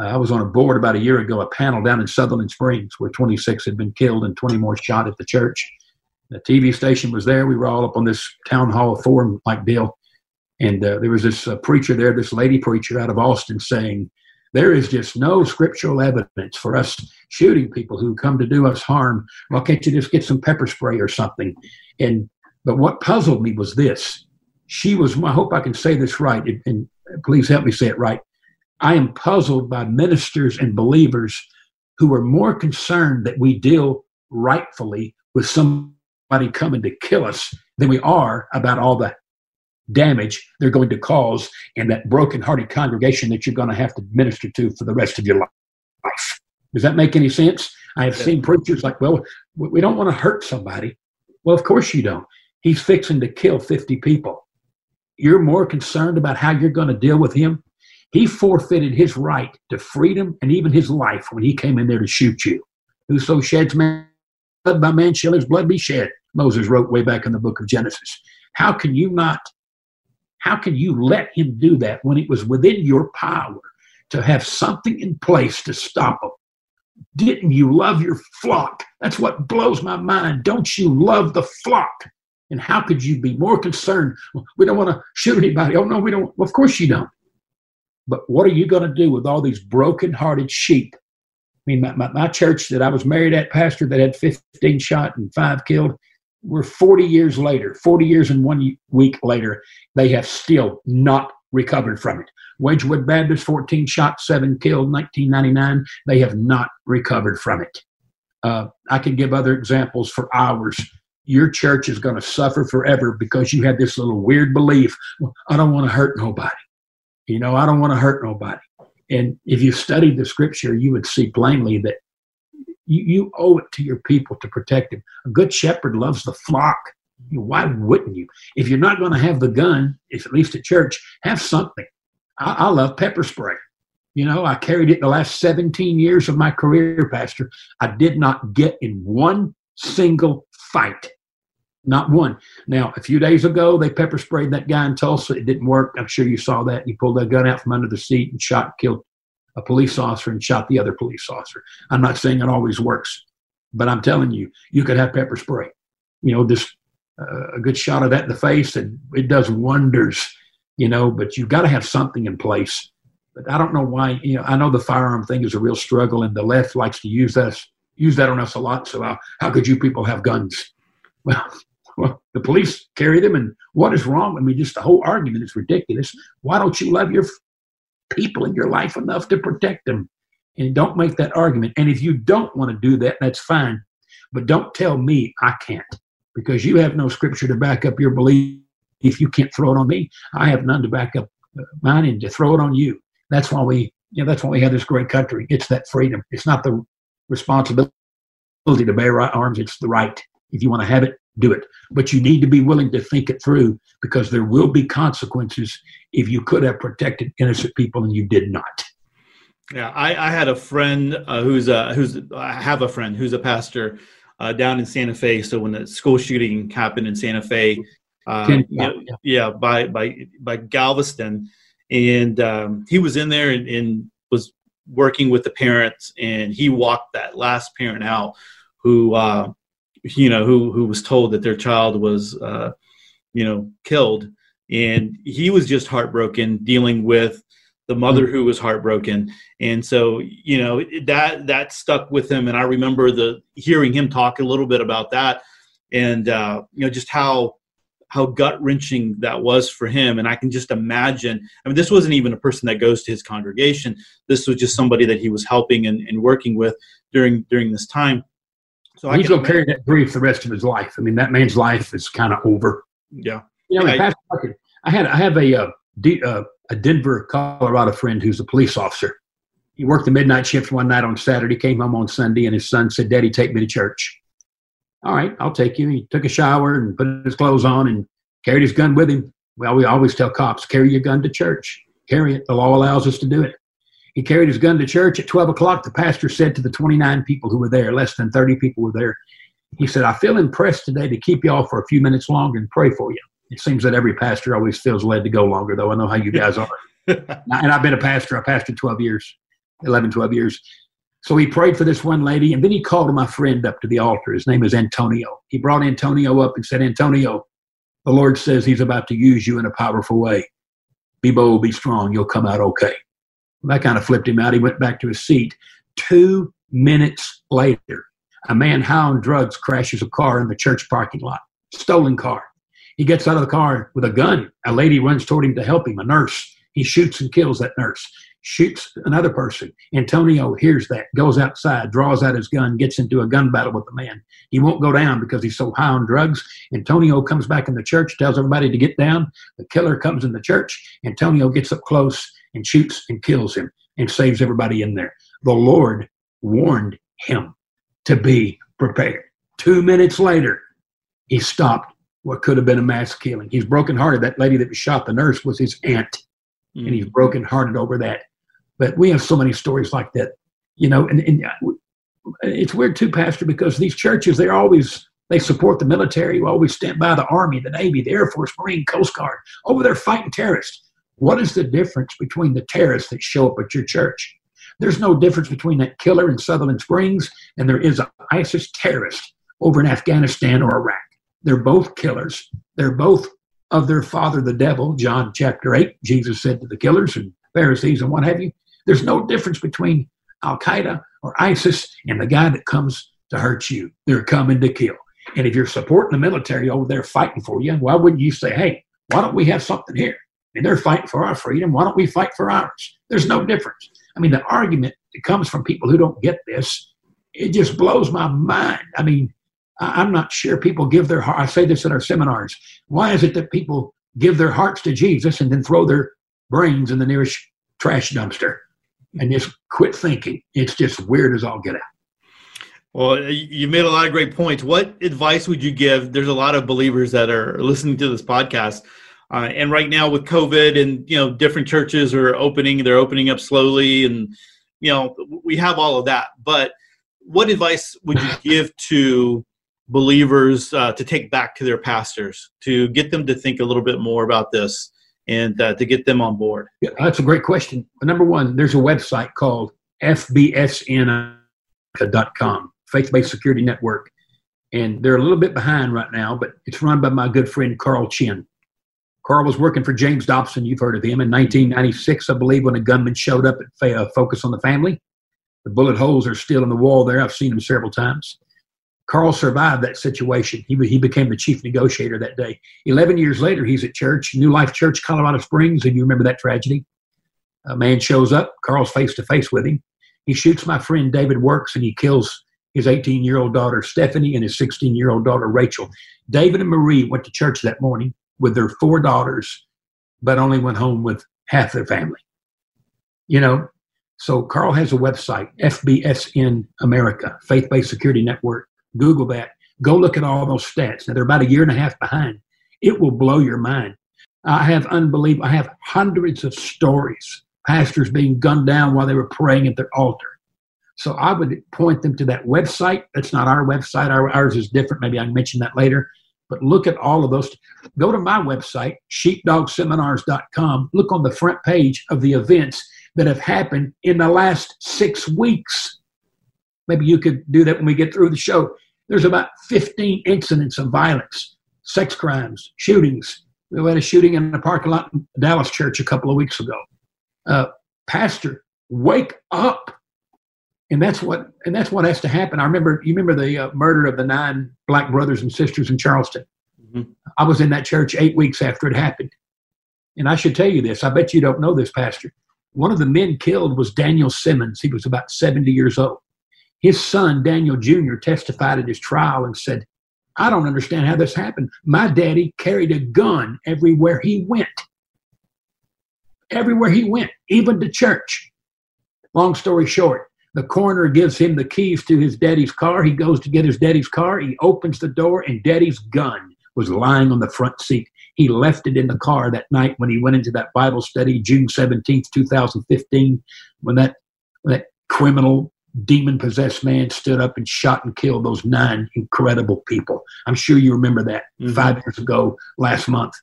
Uh, I was on a board about a year ago, a panel down in Sutherland Springs where 26 had been killed and 20 more shot at the church. The TV station was there. We were all up on this town hall forum like deal. And uh, there was this uh, preacher there, this lady preacher out of Austin saying, there is just no scriptural evidence for us shooting people who come to do us harm. Well, can't you just get some pepper spray or something? And but what puzzled me was this: she was. I hope I can say this right, and please help me say it right. I am puzzled by ministers and believers who are more concerned that we deal rightfully with somebody coming to kill us than we are about all the damage they're going to cause in that broken-hearted congregation that you're going to have to minister to for the rest of your life. Does that make any sense? I have seen preachers like, well, we don't want to hurt somebody. Well, of course you don't. He's fixing to kill 50 people. You're more concerned about how you're going to deal with him he forfeited his right to freedom and even his life when he came in there to shoot you. Whoso sheds man blood by man shall his blood be shed. Moses wrote way back in the book of Genesis. How can you not, how can you let him do that when it was within your power to have something in place to stop him? Didn't you love your flock? That's what blows my mind. Don't you love the flock? And how could you be more concerned? We don't want to shoot anybody. Oh, no, we don't. Well, of course you don't. But what are you going to do with all these broken-hearted sheep? I mean, my, my, my, church that I was married at, pastor, that had 15 shot and five killed, we're 40 years later, 40 years and one week later, they have still not recovered from it. Wedgwood Baptist, 14 shot, seven killed, 1999, they have not recovered from it. Uh, I can give other examples for hours. Your church is going to suffer forever because you had this little weird belief. I don't want to hurt nobody. You know, I don't want to hurt nobody. And if you studied the scripture, you would see plainly that you, you owe it to your people to protect them. A good shepherd loves the flock. Why wouldn't you? If you're not going to have the gun, if at least at church, have something. I, I love pepper spray. You know, I carried it the last 17 years of my career, Pastor. I did not get in one single fight not one. Now, a few days ago, they pepper sprayed that guy in Tulsa. It didn't work. I'm sure you saw that. He pulled that gun out from under the seat and shot, killed a police officer and shot the other police officer. I'm not saying it always works, but I'm telling you, you could have pepper spray. You know, just uh, a good shot of that in the face, and it does wonders. You know, but you've got to have something in place. But I don't know why. You know, I know the firearm thing is a real struggle, and the left likes to use us use that on us a lot. So how, how could you people have guns? *laughs* Well, well, the police carry them, and what is wrong? I mean, just the whole argument is ridiculous. Why don't you love your people in your life enough to protect them? And don't make that argument. And if you don't want to do that, that's fine. But don't tell me I can't, because you have no scripture to back up your belief. If you can't throw it on me, I have none to back up uh, mine and to throw it on you. That's why we, you know, that's why we have this great country. It's that freedom. It's not the responsibility to bear arms. It's the right. If you want to have it, do it. But you need to be willing to think it through because there will be consequences if you could have protected innocent people and you did not. Yeah, I, I had a friend uh, who's a who's I have a friend who's a pastor uh, down in Santa Fe. So when the school shooting happened in Santa Fe, uh, you know, yeah, by by by Galveston, and um, he was in there and, and, was working with the parents, and he walked that last parent out who uh, you know who who was told that their child was uh, you know killed, and he was just heartbroken dealing with the mother who was heartbroken. And so you know that that stuck with him. And i remember the hearing him talk a little bit about that and uh, you know just how how gut wrenching that was for him. And i can just imagine i mean this wasn't even a person that goes to his congregation. This was just somebody that he was helping and, and working with during during this time so he's going to carry that grief the rest of his life i mean that man's life is kind of over yeah you know, I, I had i have a uh, D, uh, a Denver, Colorado friend who's a police officer. He worked the midnight shift one night on Saturday, came home on Sunday, and his son said, Daddy, take me to church. All right, I'll take you. He took a shower and put his clothes on and carried his gun with him. Well, we always tell cops, carry your gun to church. Carry it. The law allows us to do it. He carried his gun to church at 12 o'clock. The pastor said to the 29 people who were there, less than 30 people were there, he said, I feel impressed today to keep y'all for a few minutes longer and pray for you. It seems that every pastor always feels led to go longer, though. I know how you guys are. *laughs* and I've been a pastor. I pastored 12 years, 11, 12 years. So he prayed for this one lady, and then he called my friend up to the altar. His name is Antonio. He brought Antonio up and said, Antonio, the Lord says he's about to use you in a powerful way. Be bold, be strong. You'll come out okay. That kind of flipped him out. He went back to his seat. Two minutes later, a man high on drugs crashes a car in the church parking lot. Stolen car. He gets out of the car with a gun. A lady runs toward him to help him, a nurse. He shoots and kills that nurse, shoots another person. Antonio hears that, goes outside, draws out his gun, gets into a gun battle with the man. He won't go down because he's so high on drugs. Antonio comes back in the church, tells everybody to get down. The killer comes in the church. Antonio gets up close and shoots and kills him and saves everybody in there. The Lord warned him to be prepared. Two minutes later, he stopped what could have been a mass killing. He's brokenhearted. That lady that was shot the nurse was his aunt, mm-hmm. and he's mm. brokenhearted over that. But we have so many stories like that, you know. And, and uh, it's weird too, Pastor, because these churches they're always they support the military. We always stand by the Army, the Navy, the Air Force, Marine, Coast Guard over there fighting terrorists. What is the difference between the terrorists that show up at your church? There's no difference between that killer in Sutherland Springs and there is an ISIS terrorist over in Afghanistan or Iraq. They're both killers. They're both of their father, the devil. John chapter 8, Jesus said to the killers and Pharisees and what have you. There's no difference between Al Qaeda or ISIS and the guy that comes to hurt you. They're coming to kill. And if you're supporting the military over there fighting for you, why wouldn't you say, hey, why don't we have something here? And they're fighting for our freedom. Why don't we fight for ours? There's no difference. I mean, the argument that comes from people who don't get this, it just blows my mind. I mean, I'm not sure people give their heart. I say this in our seminars. Why is it that people give their hearts to Jesus and then throw their brains in the nearest trash dumpster and just quit thinking? It's just weird as all get out. Well, you made a lot of great points. What advice would you give? There's a lot of believers that are listening to this podcast. Uh, and right now with COVID and, you know, different churches are opening, they're opening up slowly and, you know, we have all of that. But what advice would you *laughs* give to believers uh, to take back to their pastors to get them to think a little bit more about this and uh, to get them on board? Yeah, that's a great question. Number one, there's a website called FBSN.com, Faith Based Security Network. And they're a little bit behind right now, but it's run by my good friend Carl Chinn. Carl was working for James Dobson. You've heard of him in 1996, I believe, when a gunman showed up at uh, Focus on the Family. The bullet holes are still in the wall there. I've seen them several times. Carl survived that situation. He, he became the chief negotiator that day. 11 years later, he's at church, New Life Church, Colorado Springs, and you remember that tragedy. A man shows up, Carl's face to face with him. He shoots my friend David Works and he kills his 18 year old daughter Stephanie and his 16 year old daughter Rachel. David and Marie went to church that morning with their four daughters, but only went home with half their family. You know, So Carl has a website, FBSN America, Faith Based Security Network. Google that. Go look at all those stats. Now they're about a year and a half behind. It will blow your mind. I have unbelievable. I have hundreds of stories. Pastors being gunned down while they were praying at their altar. So I would point them to that website. That's not our website. Our, ours is different. Maybe I can mention that later. But look at all of those. Go to my website, sheepdogseminars.com. Look on the front page of the events that have happened in the last six weeks. Maybe you could do that when we get through the show. There's about 15 incidents of violence, sex crimes, shootings. We had a shooting in the parking lot in Dallas Church a couple of weeks ago. Uh, Pastor, wake up and that's what and that's what has to happen. I remember you remember the uh, murder of the nine black brothers and sisters in Charleston. Mm-hmm. I was in that church eight weeks after it happened, and I should tell you this. I bet you don't know this, Pastor. One of the men killed was Daniel Simmons. He was about seventy years old. His son Daniel Jr. testified at his trial and said, "I don't understand how this happened. My daddy carried a gun everywhere he went. Everywhere he went, even to church." Long story short, the coroner gives him the keys to his daddy's car. He goes to get his daddy's car. He opens the door, and daddy's gun was lying on the front seat. He left it in the car that night when he went into that Bible study, June 17th, 2015, when that, when that criminal, demon possessed man stood up and shot and killed those nine incredible people. I'm sure you remember that mm-hmm. five years ago last month.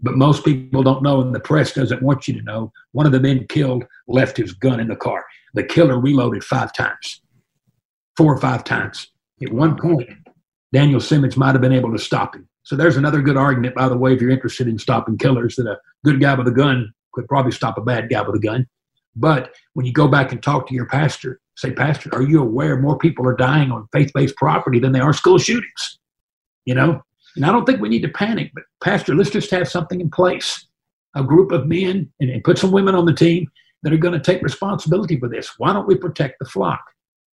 But most people don't know, and the press doesn't want you to know. One of the men killed left his gun in the car. The killer reloaded five times, four or five times. At one point, Daniel Simmons might have been able to stop him. So there's another good argument, by the way, if you're interested in stopping killers, that a good guy with a gun could probably stop a bad guy with a gun. But when you go back and talk to your pastor, say, Pastor, are you aware more people are dying on faith based property than they are school shootings? You know? And I don't think we need to panic, but Pastor, let's just have something in place a group of men and, and put some women on the team that are going to take responsibility for this. Why don't we protect the flock?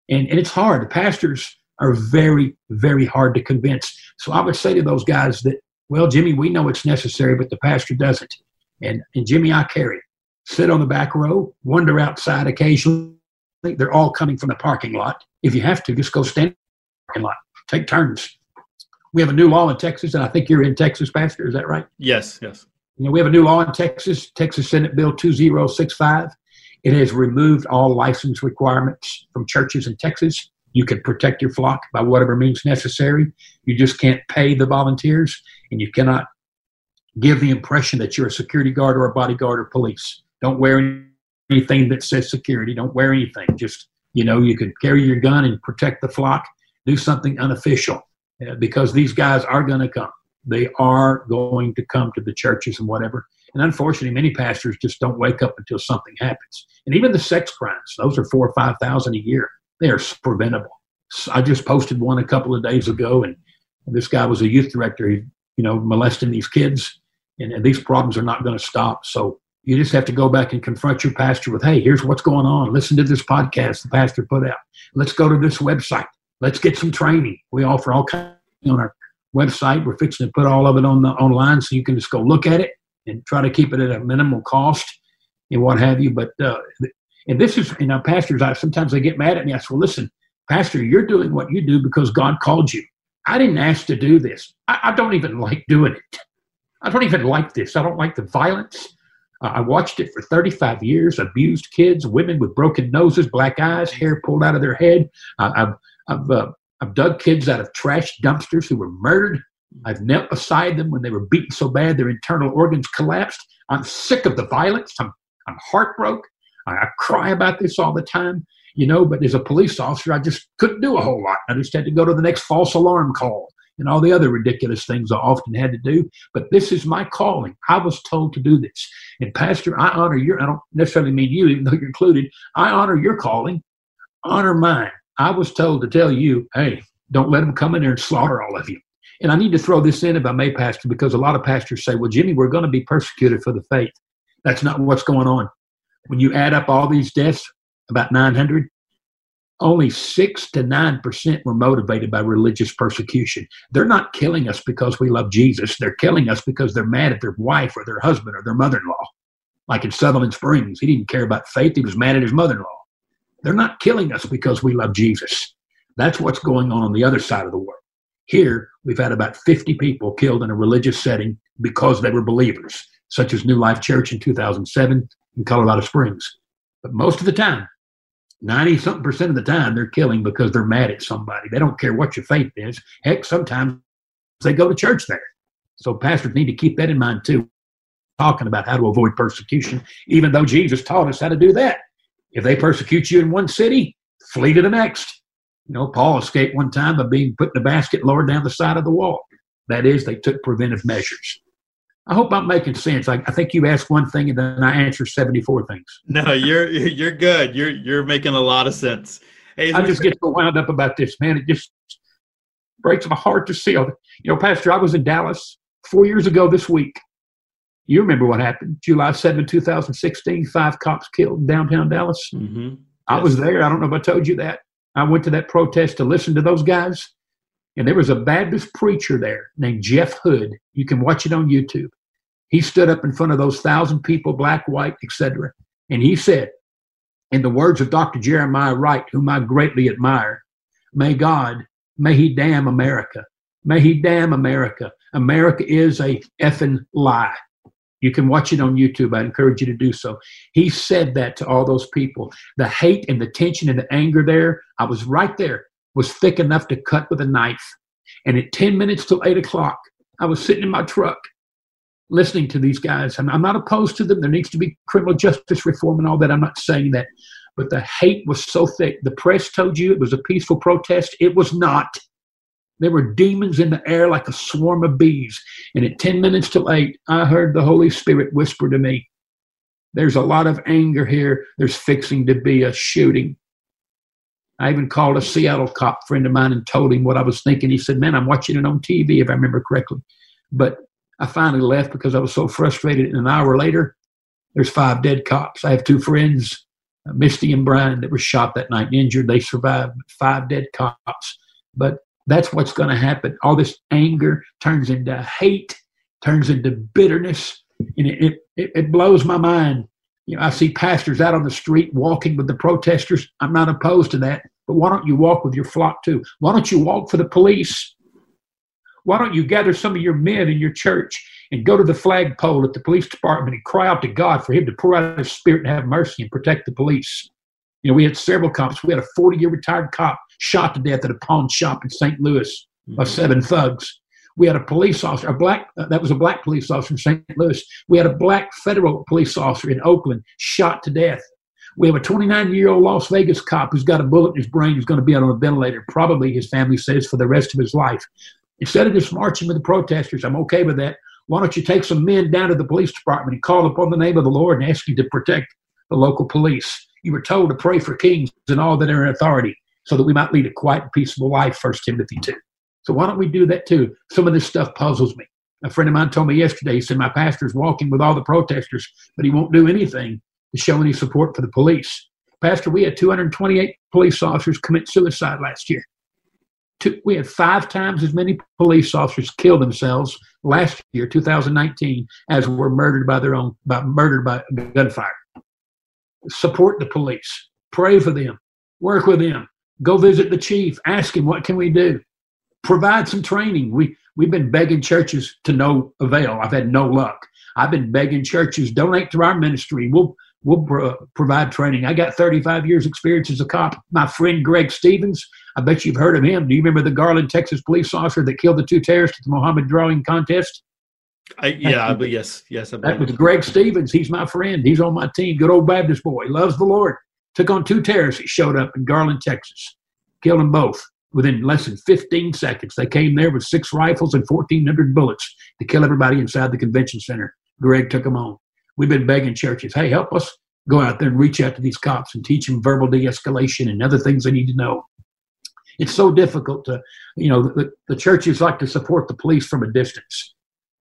And, and it's hard. The pastors are very, very hard to convince. So I would say to those guys that, well, Jimmy, we know it's necessary, but the pastor doesn't. And, and Jimmy, I carry. Sit on the back row, wander outside occasionally. They're all coming from the parking lot. If you have to, just go stand in the parking lot. Take turns. We have a new law in Texas, and I think you're in Texas, Pastor. Is that right? Yes, yes. You know, we have a new law in Texas, Texas Senate Bill 2065. It has removed all license requirements from churches in Texas. You can protect your flock by whatever means necessary. You just can't pay the volunteers, and you cannot give the impression that you're a security guard or a bodyguard or police. Don't wear anything that says security. Don't wear anything. Just, you know, you can carry your gun and protect the flock. Do something unofficial uh, because these guys are going to come. They are going to come to the churches and whatever. And unfortunately, many pastors just don't wake up until something happens. And even the sex crimes, those are four or 5,000 a year. They are preventable. I just posted one a couple of days ago, and this guy was a youth director, you know, molesting these kids. And, and these problems are not going to stop. So you just have to go back and confront your pastor with, hey, here's what's going on. Listen to this podcast the pastor put out. Let's go to this website. Let's get some training. We offer all kinds on our website. We're fixing to put all of it on the online so you can just go look at it and try to keep it at a minimal cost and what have you. But uh, and this is you know pastors. I sometimes they get mad at me. I say, well, listen, pastor, you're doing what you do because God called you. I didn't ask to do this. I, I don't even like doing it. I don't even like this. I don't like the violence. I watched it for 35 years. Abused kids, women with broken noses, black eyes, hair pulled out of their head. I've I've uh, I've dug kids out of trash dumpsters who were murdered. I've knelt beside them when they were beaten so bad their internal organs collapsed. I'm sick of the violence. I'm, I'm heartbroken. I, I cry about this all the time, you know, but as a police officer, I just couldn't do a whole lot. I just had to go to the next false alarm call and all the other ridiculous things I often had to do. But this is my calling. I was told to do this. And, Pastor, I honor your, I don't necessarily mean you, *laughs* even though you're included, I honor your calling, honor mine. I was told to tell you, hey, don't let them come in there and slaughter all of you. And I need to throw this in, if I may, Pastor, because a lot of pastors say, well, Jimmy, we're going to be persecuted for the faith. That's not what's going on. When you add up all these deaths, about 900, only 6 to 9% were motivated by religious persecution. They're not killing us because we love Jesus. They're killing us because they're mad at their wife or their husband or their mother in law. like in Sutherland Springs. He didn't care about faith. He was mad at his mother-in-law. They're not killing us because we love Jesus. That's what's going on on the other side of the world. Here, we've had about 50 people killed in a religious setting because they were believers, such as New Life Church in 2007 in Colorado Springs. But most of the time, 90 something percent of the time, they're killing because they're mad at somebody. They don't care what your faith is. Heck, sometimes they go to church there. So pastors need to keep that in mind too. Talking about how to avoid persecution, even though Jesus taught us how to do that. If they persecute you in one city, flee to the next. You know, Paul escaped one time by being put in a basket lowered down the side of the wall. That is, they took preventive measures. I hope I'm making sense. I, I think you asked one thing and then I answered 74 things. No, you're you're good. You're you're making a lot of sense. Hey, I just get so wound up about this, man. It just breaks my heart to see all the, you know, Pastor, I was in Dallas four years ago this week. You remember what happened? July 7, 2016, five cops killed in downtown Dallas. Mm-hmm. Yes. I was there. I don't know if I told you that. I went to that protest to listen to those guys. And there was a Baptist preacher there named Jeff Hood. You can watch it on YouTube. He stood up in front of those thousand people, black, white, etc. And he said, in the words of Dr. Jeremiah Wright, whom I greatly admire, may God, may he damn America. May he damn America. America is a effing lie. You can watch it on YouTube. I encourage you to do so. He said that to all those people. The hate and the tension and the anger there, I was right there, was thick enough to cut with a knife. And at 10 minutes till 8 o'clock, I was sitting in my truck listening to these guys. I'm, I'm not opposed to them. There needs to be criminal justice reform and all that. I'm not saying that. But the hate was so thick. The press told you it was a peaceful protest. It was not. There were demons in the air like a swarm of bees. And at 10 minutes till 8, I heard the Holy Spirit whisper to me, There's a lot of anger here. There's fixing to be a shooting. I even called a Seattle cop friend of mine and told him what I was thinking. He said, Man, I'm watching it on TV, if I remember correctly. But I finally left because I was so frustrated. And an hour later, there's five dead cops. I have two friends, uh, Misty and Brian, that were shot that night and injured. They survived. Five dead cops. But that's what's going to happen. All this anger turns into hate, turns into bitterness, and it, it, it blows my mind. You know, I see pastors out on the street walking with the protesters. I'm not opposed to that, but why don't you walk with your flock too? Why don't you walk for the police? Why don't you gather some of your men in your church and go to the flagpole at the police department and cry out to God for Him to pour out His Spirit and have mercy and protect the police? You know, we had several cops. We had a 40 year retired cop shot to death at a pawn shop in St. Louis by mm-hmm. seven thugs. We had a police officer, a black, uh, that was a black police officer in St. Louis. We had a black federal police officer in Oakland shot to death. We have a 29 year old Las Vegas cop who's got a bullet in his brain who's going to be on a ventilator, probably his family says, for the rest of his life. Instead of just marching with the protesters, I'm okay with that. Why don't you take some men down to the police department and call upon the name of the Lord and ask you to protect the local police? You were told to pray for kings and all that are in authority so that we might lead a quiet and peaceable life, First Timothy 2. So why don't we do that too? Some of this stuff puzzles me. A friend of mine told me yesterday, he said, My pastor's walking with all the protesters, but he won't do anything to show any support for the police. Pastor, we had 228 police officers commit suicide last year. We had five times as many police officers kill themselves last year, 2019, as were murdered by their own, by murdered by gunfire. Support the police. Pray for them. Work with them. Go visit the chief. Ask him, what can we do? Provide some training. We, we've been begging churches to no avail. I've had no luck. I've been begging churches, donate to our ministry. We'll, we'll pro- provide training. I got 35 years experience as a cop. My friend Greg Stevens, I bet you've heard of him. Do you remember the Garland, Texas police officer that killed the two terrorists at the Muhammad drawing contest? I, yeah, but yes, yes. I that was Greg Stevens. He's my friend. He's on my team. Good old Baptist boy. Loves the Lord took on two terrorists that showed up in Garland, Texas, killed them both within less than 15 seconds. They came there with six rifles and 1,400 bullets to kill everybody inside the convention center. Greg took them on. We've been begging churches, hey, help us go out there and reach out to these cops and teach them verbal de escalation and other things they need to know. It's so difficult to, you know, the, the churches like to support the police from a distance.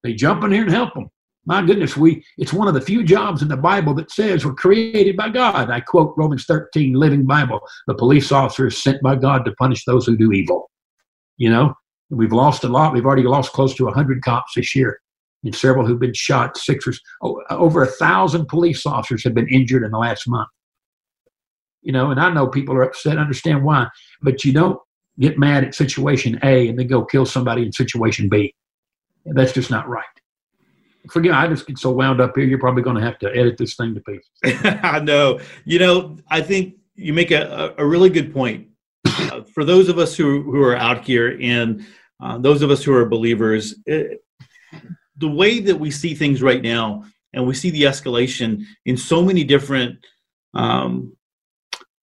They jump in here and help them. My goodness, we it's one of the few jobs in the Bible that says we're created by God. I quote Romans 13, Living Bible. The police officer is sent by God to punish those who do evil. You know, we've lost a lot. We've already lost close to 100 cops this year. And several who've been shot. Six or over a thousand police officers have been injured in the last month. You know, and I know people are upset. Understand why, but you don't get mad at situation A and then go kill somebody in situation B. That's just not right. Forget, I just get so wound up here. You're probably going to have to edit this thing to pieces. *laughs* I know. You know, I think you make a, a really good point. Uh, for those of us who, who are out here and uh, those of us who are believers, it, the way that we see things right now, and we see the escalation in so many different, um,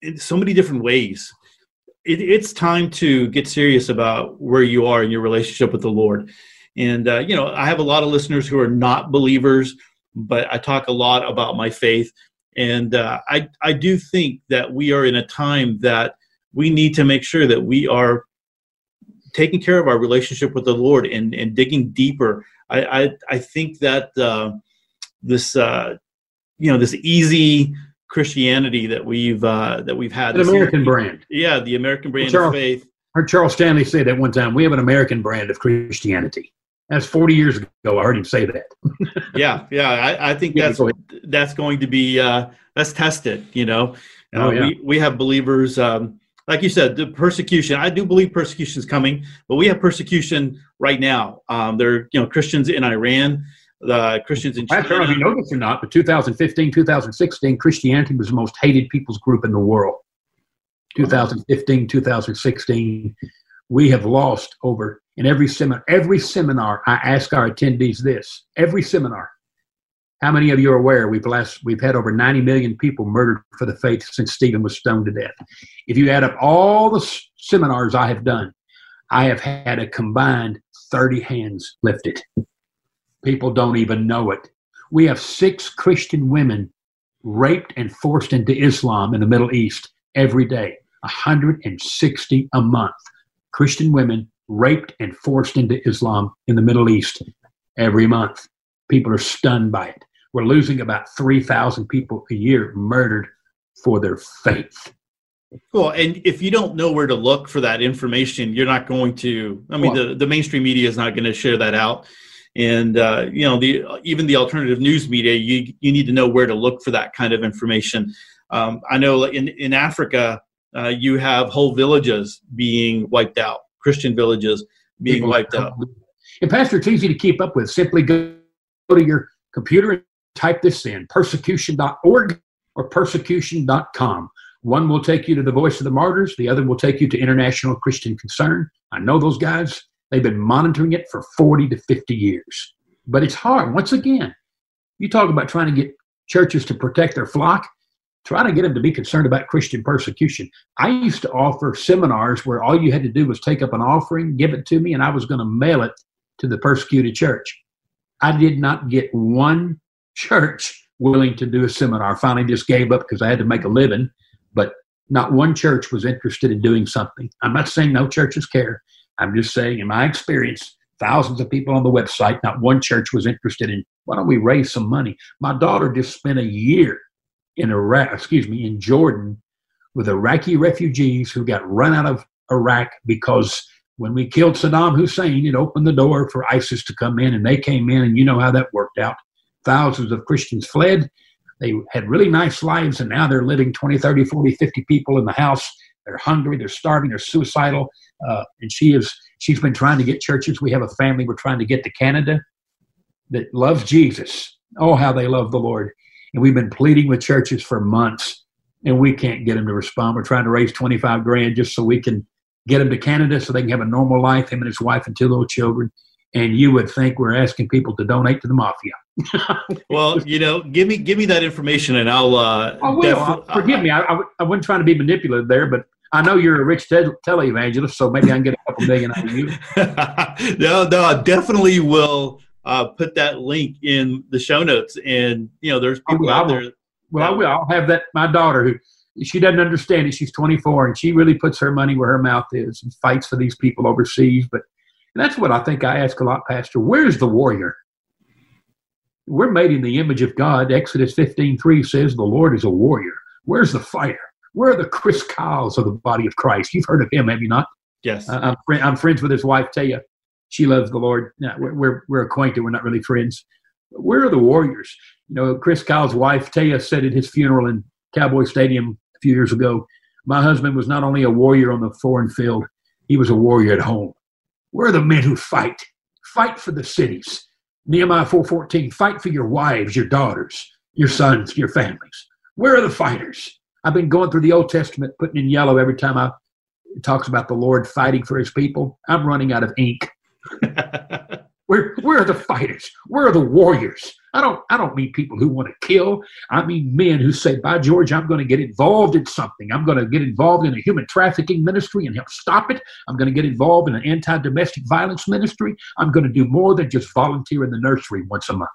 in so many different ways. It, it's time to get serious about where you are in your relationship with the Lord. And uh, you know, I have a lot of listeners who are not believers, but I talk a lot about my faith, and uh, I I do think that we are in a time that we need to make sure that we are taking care of our relationship with the Lord and, and digging deeper. I, I, I think that uh, this, uh, you know, this easy Christianity that we've uh, that we've had, an American brand, yeah, the American brand Charles, of faith. Heard Charles Stanley say that one time. We have an American brand of Christianity. That's 40 years ago. I heard him say that. *laughs* yeah, yeah. I, I think that's that's going to be uh, let's test it. You know, oh, uh, yeah. we we have believers. Um, like you said, the persecution. I do believe persecution is coming, but we have persecution right now. Um, there are you know Christians in Iran, the Christians in China. I don't know if you know this or not, but 2015, 2016, Christianity was the most hated people's group in the world. 2015, 2016, we have lost over in every seminar. Every seminar, I ask our attendees this: every seminar, how many of you are aware we've last we've had over 90 million people murdered for the faith since Stephen was stoned to death? If you add up all the seminars I have done, I have had a combined 30 hands lifted. People don't even know it. We have six Christian women raped and forced into Islam in the Middle East every day, 160 a month. Christian women raped and forced into Islam in the Middle East every month. People are stunned by it. We're losing about 3,000 people a year murdered for their faith. Cool. And if you don't know where to look for that information, you're not going to, I mean, the, the mainstream media is not going to share that out. And, uh, you know, the even the alternative news media, you, you need to know where to look for that kind of information. Um, I know in, in Africa, uh, you have whole villages being wiped out, Christian villages being wiped out. And Pastor, it's easy to keep up with. Simply go to your computer type this in persecution.org or persecution.com. One will take you to the Voice of the Martyrs, the other will take you to International Christian Concern. I know those guys, they've been monitoring it for 40 to 50 years. But it's hard. Once again, you talk about trying to get churches to protect their flock, try to get them to be concerned about Christian persecution. I used to offer seminars where all you had to do was take up an offering, give it to me, and I was going to mail it to the persecuted church. I did not get one church willing to do a seminar. Finally just gave up because I had to make a living, but not one church was interested in doing something. I'm not saying no churches care. I'm just saying, in my experience, thousands of people on the website, not one church was interested in why don't we raise some money? My daughter just spent a year in Iraq, excuse me, in Jordan with Iraqi refugees who got run out of Iraq because when we killed Saddam Hussein, it opened the door for ISIS to come in, and they came in, and you know how that worked out. Thousands of Christians fled. They had really nice lives, and now they're living 20, 30, 40, 50 people in the house. They're hungry, they're starving, they're suicidal. Uh, and she is she's been trying to get churches. We have a family we're trying to get to Canada that loves Jesus. Oh, how they love the Lord. And we've been pleading with churches for months, and we can't get them to respond. We're trying to raise 25 grand just so we can get him to Canada so they can have a normal life, him and his wife and two little children. And you would think we're asking people to donate to the mafia. *laughs* well, you know, give me give me that information, and I'll. Uh, I will. Def- Forgive me, I, I, I wasn't trying to be manipulative there, but I know you're a rich te- televangelist, so maybe I can get a couple million out of you. *laughs* no, no, I definitely will uh, put that link in the show notes. And you know, there's people out there. Well, I will. I'll have that. My daughter, who she doesn't understand it. She's 24 and she really puts her money where her mouth is and fights for these people overseas. But that's what I think I ask a lot, Pastor. Where's the warrior? We're made in the image of God. Exodus 15:3 says the Lord is a warrior. Where's the fighter? Where are the Chris Kyles of the body of Christ? You've heard of him, have you not? Yes. Uh, I'm, fr- I'm friends with his wife, Taya. She loves the Lord. Now, we're, we're, we're acquainted. We're not really friends. Where are the warriors? You know, Chris Kyle's wife, Taya, said at his funeral in Cowboy Stadium a few years ago, my husband was not only a warrior on the foreign field, he was a warrior at home. Where are the men who fight? Fight for the cities. Nehemiah 4.14, fight for your wives, your daughters, your sons, your families. Where are the fighters? I've been going through the Old Testament, putting in yellow every time I talks about the Lord fighting for his people. I'm running out of ink. *laughs* where are the fighters? Where are the warriors? I don't I don't mean people who want to kill. I mean men who say, by George, I'm going to get involved in something. I'm going to get involved in a human trafficking ministry and help stop it. I'm going to get involved in an anti-domestic violence ministry. I'm going to do more than just volunteer in the nursery once a month.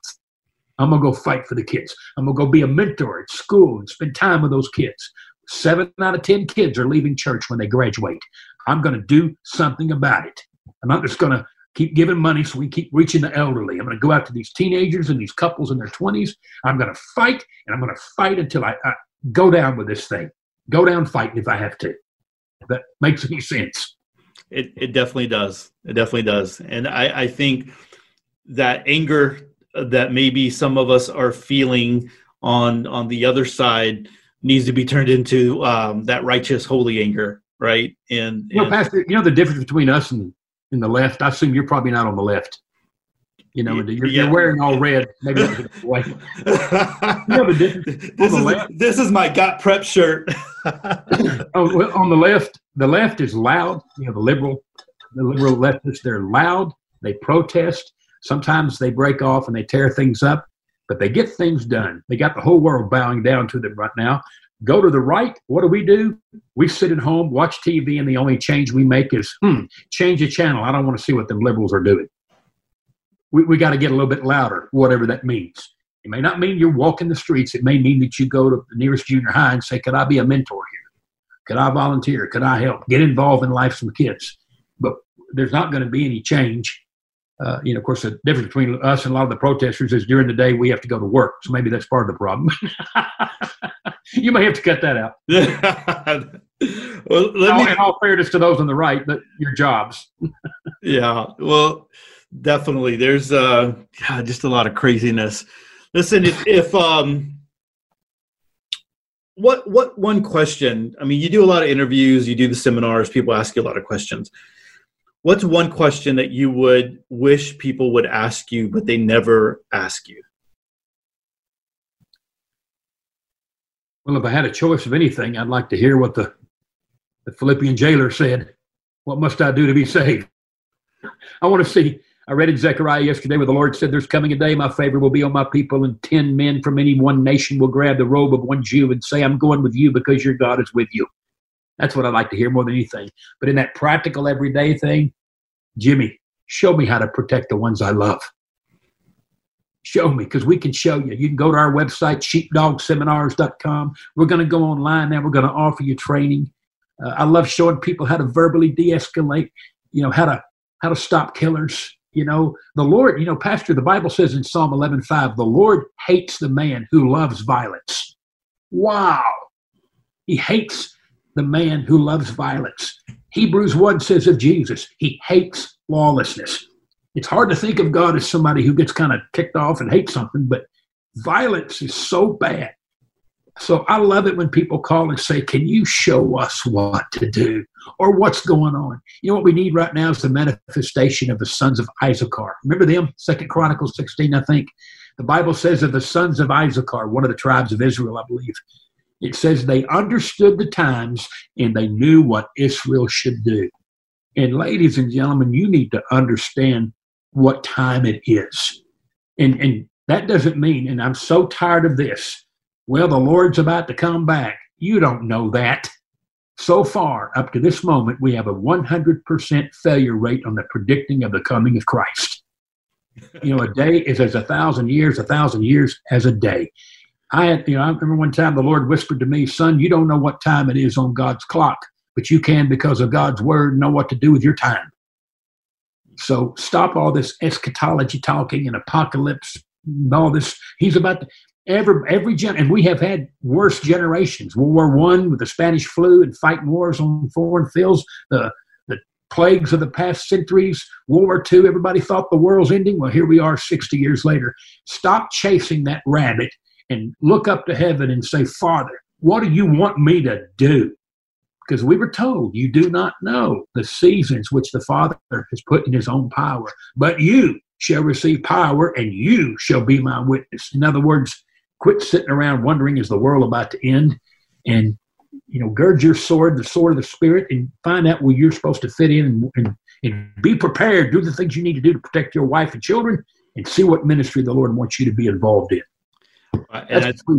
I'm gonna go fight for the kids. I'm gonna go be a mentor at school and spend time with those kids. Seven out of ten kids are leaving church when they graduate. I'm gonna do something about it. I'm not just gonna keep giving money so we keep reaching the elderly. I'm gonna go out to these teenagers and these couples in their 20s. I'm gonna fight and I'm gonna fight until I, I go down with this thing. Go down fighting if I have to. If that makes any sense. It, it definitely does. It definitely does. And I, I think that anger that maybe some of us are feeling on on the other side needs to be turned into um, that righteous holy anger right and, you know pastor you know the difference between us and, and the left. I assume you're probably not on the left. You know you're, yeah. you're wearing all red. Maybe *laughs* white you know the difference this, is, this is my got prep shirt. *laughs* Oh, well, on the left the left is loud. You know the liberal the liberal leftists they're loud. They protest. Sometimes they break off and they tear things up, but they get things done. They got the whole world bowing down to them right now. Go to the right. What do we do? We sit at home, watch TV, and the only change we make is, hmm, change the channel. I don't want to see what the liberals are doing. We, we got to get a little bit louder, whatever that means. It may not mean you're walking the streets. It may mean that you go to the nearest junior high and say, Could I be a mentor here? Could I volunteer? Could I help? Get involved in life some kids. But there's not going to be any change uh, you know, of course, the difference between us and a lot of the protesters is during the day we have to go to work. So maybe that's part of the problem. *laughs* you may have to cut that out. *laughs* well, let me, in all fairness to those on the right, but your jobs. *laughs* yeah, well, definitely. There's uh, yeah, just a lot of craziness. Listen, if, if um, what what one question? I mean, you do a lot of interviews, you do the seminars, people ask you a lot of questions what's one question that you would wish people would ask you but they never ask you? Well if i had a choice of anything i'd like to hear what the, the philippian jailer said. What must i do to be saved? I want to see i read in zechariah yesterday where the lord said there's coming a day my favor will be on my people and ten men from any one nation will grab the robe of one jew and say i'm going with you because your god is with you that's what I like to hear more than anything. But in that practical everyday thing, Jimmy, show me how to protect the ones I love. Show me, because we can show you. You can go to our website, sheepdogseminars.com. We're going to go online now. We're going to offer you training. Uh, I love showing people how to verbally de-escalate. You know how to how to stop killers. You know the Lord. You know, Pastor. The Bible says in Psalm 11:5, the Lord hates the man who loves violence. Wow, He hates the man who loves violence. Hebrews 1 says of Jesus, he hates lawlessness. It's hard to think of God as somebody who gets kind of ticked off and hates something, but violence is so bad. So I love it when people call and say, Can you show us what to do or what's going on? You know what we need right now is the manifestation of the sons of Issachar. Remember them? Second Chronicles 16, I think. The Bible says of the sons of Issachar, one of the tribes of Israel, I believe. It says they understood the times and they knew what Israel should do. And ladies and gentlemen, you need to understand what time it is. And, and that doesn't mean, and I'm so tired of this, well, the Lord's about to come back. You don't know that. So far, up to this moment, we have a 100% failure rate on the predicting of the coming of Christ. You know, a day is as a thousand years, a thousand years as a day. I you know, I remember one time the Lord whispered to me, son, you don't know what time it is on God's clock, but you can, because of God's word, know what to do with your time. So stop all this eschatology talking and apocalypse and all this. He's about to, every every gen, and we have had worse generations. World War One with the Spanish flu and fighting wars on foreign fields. The the plagues of the past centuries, World War II, everybody thought the world's ending. Well, here we are 60 years later. Stop chasing that rabbit and look up to heaven and say, Father, what do you want me to do? Because we were told, you do not know the seasons which the Father has put in his own power, but you shall receive power and you shall be my witness. In other words, quit sitting around wondering, is the world about to end? And you know, gird your sword, the sword of the spirit, and find out where you're supposed to fit in and, and, and be prepared. Do the things you need to do to protect your wife and children, and see what ministry the Lord wants you to be involved in.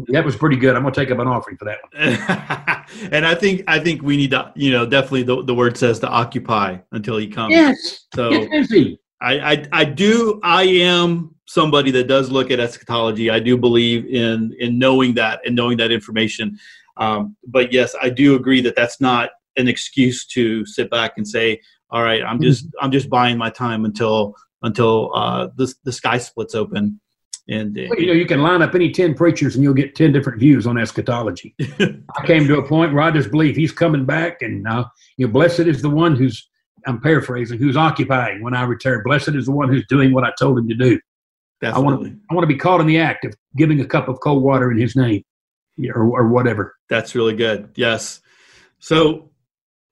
That was pretty good. I'm going to take up an offering for that one. *laughs* and I think I think we need to, you know, definitely the, the word says to occupy until he comes. Yes. So get busy. I, I I do I am somebody that does look at eschatology. I do believe in in knowing that and knowing that information. Um, but yes, I do agree that that's not an excuse to sit back and say, "All right, I'm just mm-hmm. I'm just buying my time until until uh, the the sky splits open." And well, you know, you can line up any ten preachers and you'll get ten different views on eschatology. *laughs* I came to a point where I just believe he's coming back, and uh, you know, blessed is the one who's I'm paraphrasing, who's occupying when I return. Blessed is the one who's doing what I told him to do. Definitely. I want to I want to be caught in the act of giving a cup of cold water in His name or, or whatever. That's really good. Yes. So,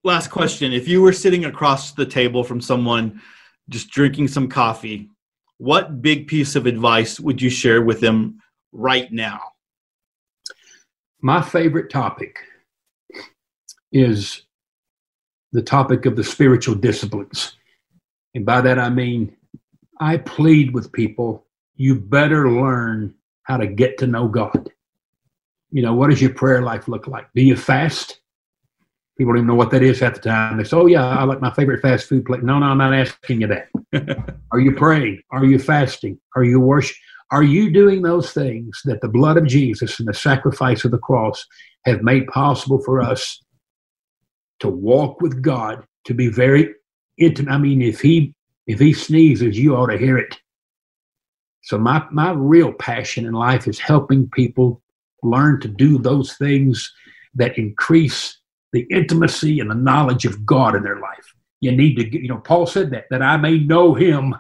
last question: If you were sitting across the table from someone just drinking some coffee, what big piece of advice would you share with them right now? My favorite topic is the topic of the spiritual disciplines. And by that I mean, I plead with people, you better learn how to get to know God you know, what does your prayer life look like? Do you fast? People don't even know what that is at the time. They say, oh, yeah, I like my favorite fast food place. No, no, I'm not asking you that. *laughs* Are you praying? Are you fasting? Are you worship? Are you doing those things that the blood of Jesus and the sacrifice of the cross have made possible for us to walk with God, to be very intimate? I mean, if he if he sneezes, you ought to hear it. So my my real passion in life is helping people learn to do those things that increase the intimacy and the knowledge of God in their life. You need to you know, Paul said that, that I may know him.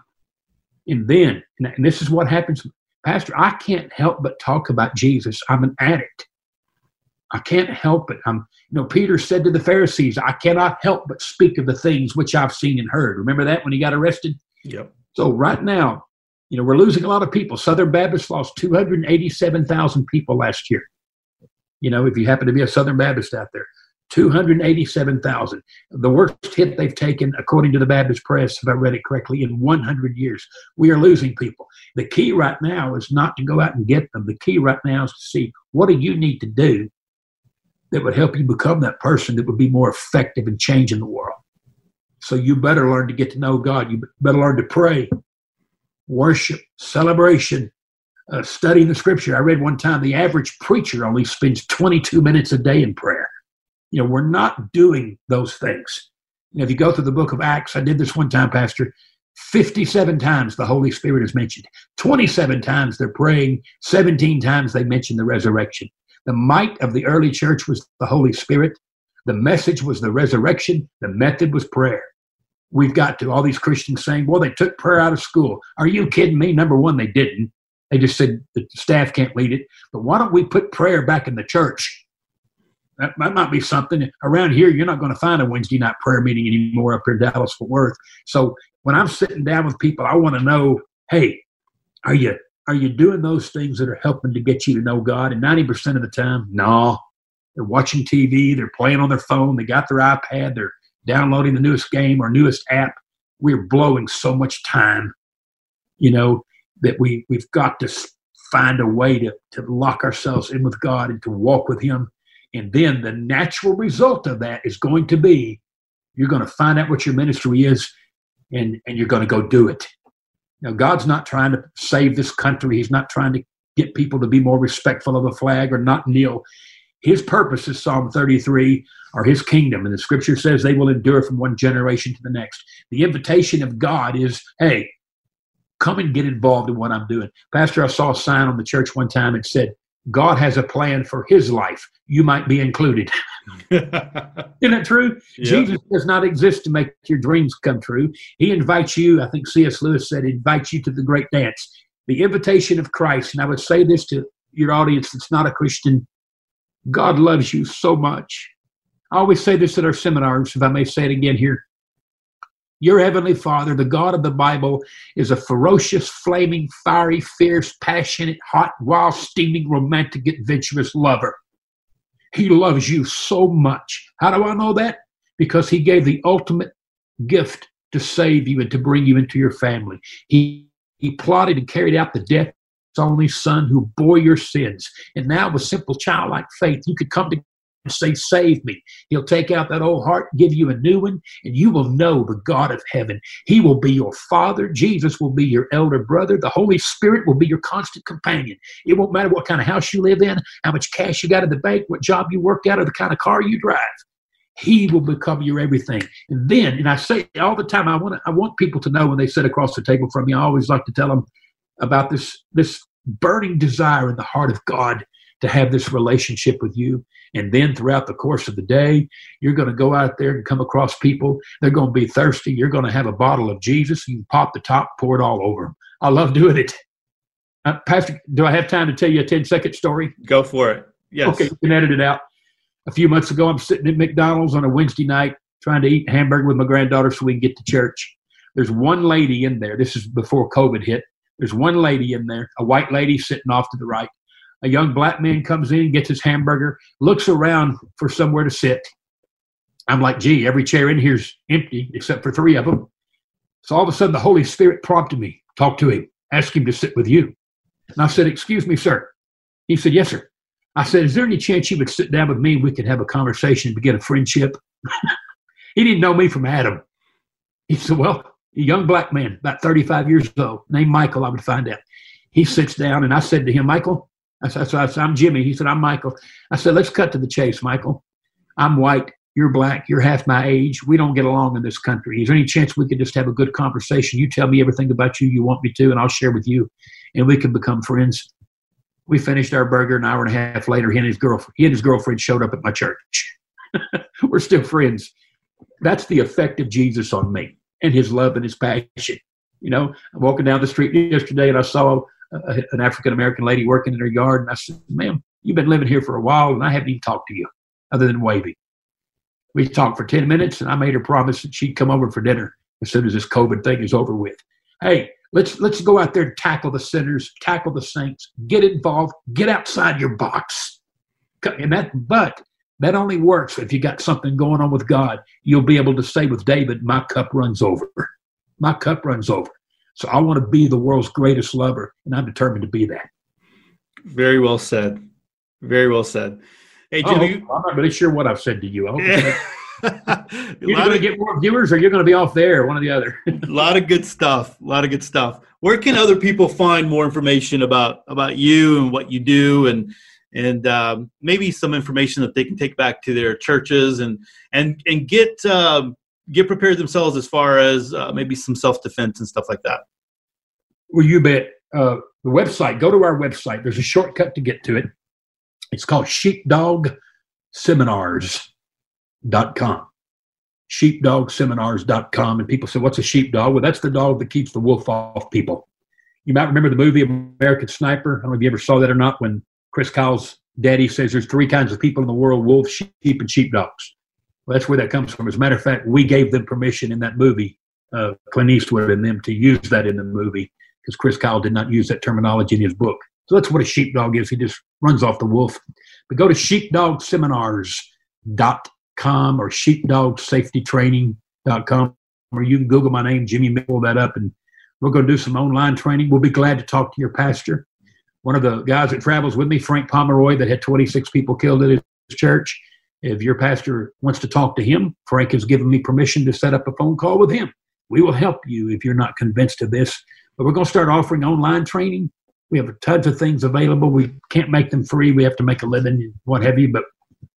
And then, and this is what happens, Pastor, I can't help but talk about Jesus. I'm an addict. I can't help it. I'm, you know, Peter said to the Pharisees, I cannot help but speak of the things which I've seen and heard. Remember that when he got arrested? Yep. So right now, you know, we're losing a lot of people. Southern Baptist lost 287,000 people last year. You know, if you happen to be a Southern Baptist out there, 287,000. The worst hit they've taken, according to the Baptist Press, if I read it correctly, in 100 years. We are losing people. The key right now is not to go out and get them. The key right now is to see what do you need to do that would help you become that person that would be more effective in changing the world. So you better learn to get to know God. You better learn to pray worship, celebration, uh, studying the scripture. I read one time the average preacher only spends 22 minutes a day in prayer. You know, we're not doing those things. You know, if you go through the book of Acts, I did this one time, Pastor. 57 times the Holy Spirit is mentioned. 27 times they're praying. 17 times they mention the resurrection. The might of the early church was the Holy Spirit. The message was the resurrection. The method was prayer we've got to all these Christians saying, well, they took prayer out of school. Are you kidding me? Number one, they didn't. They just said the staff can't lead it. But why don't we put prayer back in the church? That, that might be something. Around here, you're not going to find a Wednesday night prayer meeting anymore up here in Dallas Fort Worth. So when I'm sitting down with people, I want to know, hey, are you are you doing those things that are helping to get you to know God? And 90% of the time, no. They're watching TV, they're playing on their phone, they got their iPad, they're downloading the newest game or newest app. We're blowing so much time, you know, that we, we've got to find a way to, to lock ourselves in with God and to walk with Him. And then the natural result of that is going to be you're going to find out what your ministry is and, and you're going to go do it. Now, God's not trying to save this country. He's not trying to get people to be more respectful of the flag or not kneel. His purpose is Psalm 33 or his kingdom. And the scripture says they will endure from one generation to the next. The invitation of God is, hey, come and get involved in what I'm doing. Pastor, I saw a sign on the church one time. It said, God has a plan for his life. You might be included. *laughs* Isn't it true? Yep. Jesus does not exist to make your dreams come true. He invites you, I think C.S. Lewis said, invites you to the great dance. The invitation of Christ. And I would say this to your audience that's not a Christian God loves you so much. I always say this at our seminars, if I may say it again here. Your Heavenly Father, the God of the Bible, is a ferocious, flaming, fiery, fierce, passionate, hot, wild, steaming, romantic, adventurous lover. He loves you so much. How do I know that? Because He gave the ultimate gift to save you and to bring you into your family. He, he plotted and carried out the death of the only son who bore your sins. And now, with simple childlike faith, you could come to say, Save me. He'll take out that old heart, give you a new one, and you will know the God of heaven. He will be your father. Jesus will be your elder brother. The Holy Spirit will be your constant companion. It won't matter what kind of house you live in, how much cash you got in the bank, what job you work at, or the kind of car you drive. He will become your everything. And then, and I say all the time, I want I want people to know when they sit across the table from me, I always like to tell them about this this burning desire in the heart of God to have this relationship with you. And then throughout the course of the day, you're going to go out there and come across people. They're going to be thirsty. You're going to have a bottle of Jesus. You pop the top, pour it all over them. I love doing it. Uh, Pastor, do I have time to tell you a 10 second story? Go for it. Yes. Okay, you can edit it out. A few months ago, I'm sitting at McDonald's on a Wednesday night trying to eat hamburger with my granddaughter so we can get to church. There's one lady in there. This is before COVID hit. There's one lady in there, a white lady sitting off to the right. A young black man comes in, gets his hamburger, looks around for somewhere to sit. I'm like, gee, every chair in here's empty except for three of them. So all of a sudden, the Holy Spirit prompted me, talk to him, ask him to sit with you. And I said, excuse me, sir. He said, yes, sir. I said, is there any chance you would sit down with me and we could have a conversation and begin a friendship? *laughs* he didn't know me from Adam. He said, well, a young black man, about 35 years old, named Michael, I would find out. He sits down and I said to him, Michael, I said, I said, I'm Jimmy. He said, I'm Michael. I said, let's cut to the chase, Michael. I'm white. You're black. You're half my age. We don't get along in this country. Is there any chance we could just have a good conversation? You tell me everything about you you want me to, and I'll share with you, and we can become friends. We finished our burger an hour and a half later. He and his girlfriend, he and his girlfriend showed up at my church. *laughs* We're still friends. That's the effect of Jesus on me and his love and his passion. You know, I'm walking down the street yesterday and I saw an African American lady working in her yard, and I said, "Ma'am, you've been living here for a while, and I haven't even talked to you, other than waving." We talked for ten minutes, and I made her promise that she'd come over for dinner as soon as this COVID thing is over with. Hey, let's let's go out there and tackle the sinners, tackle the saints, get involved, get outside your box, and that. But that only works if you got something going on with God. You'll be able to say with David, My cup runs over. My cup runs over. So I want to be the world's greatest lover, and I'm determined to be that. Very well said. Very well said. Hey, Jimmy. Oh, I'm not really sure what I've said to you. *laughs* You're going to get more viewers or you're going to be off there, one or the other. *laughs* a lot of good stuff. A lot of good stuff. Where can other people find more information about about you and what you do and and um, maybe some information that they can take back to their churches and and and get um, get prepared themselves as far as uh, maybe some self defense and stuff like that. Well, you bet. Uh, the website. Go to our website. There's a shortcut to get to it. It's called sheepdogseminars.com. Sheepdogseminars.com. And people say, "What's a sheepdog?" Well, that's the dog that keeps the wolf off people. You might remember the movie American Sniper. I don't know if you ever saw that or not. When Chris Kyle's daddy says there's three kinds of people in the world wolves, sheep, and sheepdogs. Well, that's where that comes from. As a matter of fact, we gave them permission in that movie, uh, Clint Eastwood and them, to use that in the movie because Chris Kyle did not use that terminology in his book. So that's what a sheepdog is. He just runs off the wolf. But go to sheepdogseminars.com or sheepdogsafetytraining.com, or you can Google my name, Jimmy Mill, that up, and we're going to do some online training. We'll be glad to talk to your pastor one of the guys that travels with me, Frank Pomeroy, that had 26 people killed at his church. If your pastor wants to talk to him, Frank has given me permission to set up a phone call with him. We will help you if you're not convinced of this. But we're going to start offering online training. We have tons of things available. We can't make them free. We have to make a living, what have you. But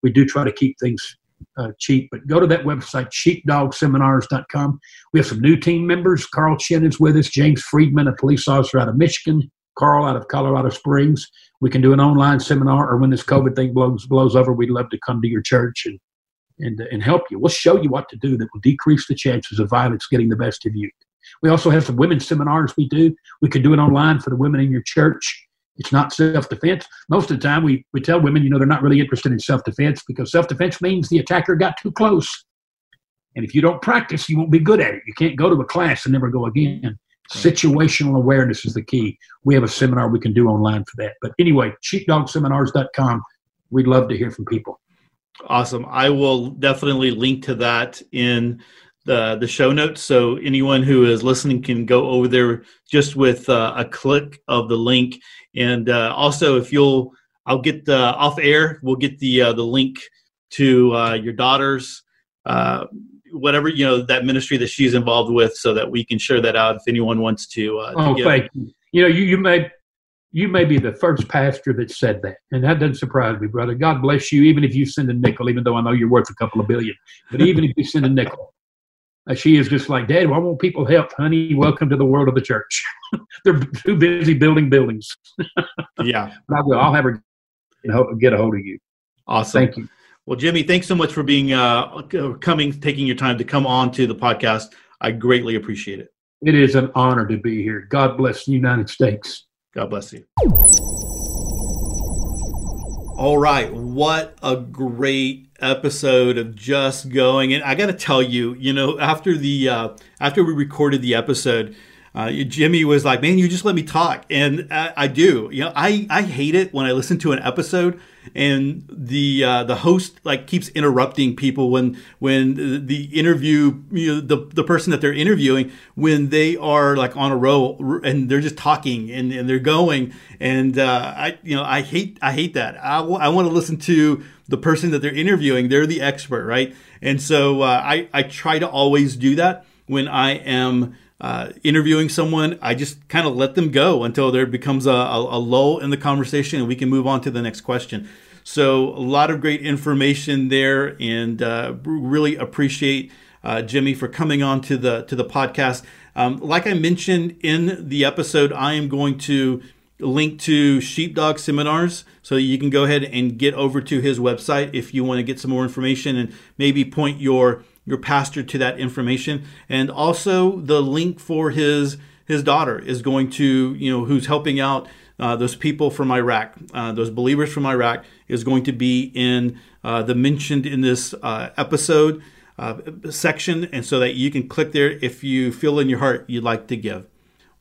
we do try to keep things uh, cheap. But go to that website, sheepdogseminars.com. We have some new team members. Carl is with us. James Friedman, a police officer out of Michigan Carl out of Colorado Springs. We can do an online seminar, or when this COVID thing blows blows over, we'd love to come to your church and and and help you. We'll show you what to do that will decrease the chances of violence getting the best of you. We also have some women's seminars we do. We can do it online for the women in your church. It's not self defense. Most of the time, we, we tell women, you know, they're not really interested in self defense because self defense means the attacker got too close. And if you don't practice, you won't be good at it. You can't go to a class and never go again. Situational awareness is the key. We have a seminar we can do online for that. But anyway, sheepdogseminars.com. We'd love to hear from people. Awesome. I will definitely link to that in the the show notes, so anyone who is listening can go over there just with uh, a click of the link. And uh, also, if you'll, I'll get the off air. We'll get the uh, the link to uh, your daughter's uh, whatever you know that ministry that she's involved with, so that we can share that out if anyone wants to. Uh, to oh, thank you. You know, you you may you may be the first pastor that said that, and that doesn't surprise me, brother. God bless you. Even if you send a nickel, even though I know you're worth a couple of billion, but even if you send a nickel, uh, she is just like, Dad, why won't people help? Honey, welcome to the world of the church. *laughs* They're too busy building buildings. *laughs* yeah. But I will. I'll have her get a hold of you. Awesome. Thank you. Well, Jimmy, thanks so much for being uh, coming, taking your time to come on to the podcast. I greatly appreciate it. It is an honor to be here. God bless the United States. God bless you. All right, what a great episode of just going. And I got to tell you, you know, after the uh, after we recorded the episode, uh, Jimmy was like, "Man, you just let me talk," and I, I, do. You know, I I hate it when I listen to an episode and the uh, the host like keeps interrupting people when when the interview you know the the person that they're interviewing when they are like on a row and they're just talking and, and they're going. And uh, I you know I hate I hate that. I, w- I want to listen to the person that they're interviewing. They're the expert right? And so uh, I I try to always do that when I am uh, interviewing someone, I just kind of let them go until there becomes a, a, a, lull in the conversation and we can move on to the next question. So, a lot of great information there, and uh, really appreciate uh, Jimmy for coming on to the to the podcast. Um, like I mentioned in the episode, I am going to link to Sheepdog Seminars so you can go ahead and get over to his website if you want to get some more information and maybe point your your pastor to that information. And also the link for his his daughter is going to, you know, who's helping out uh, those people from Iraq, uh, those believers from Iraq, is going to be in uh, the mentioned in this uh, episode uh, section, and so that you can click there if you feel in your heart you'd like to give.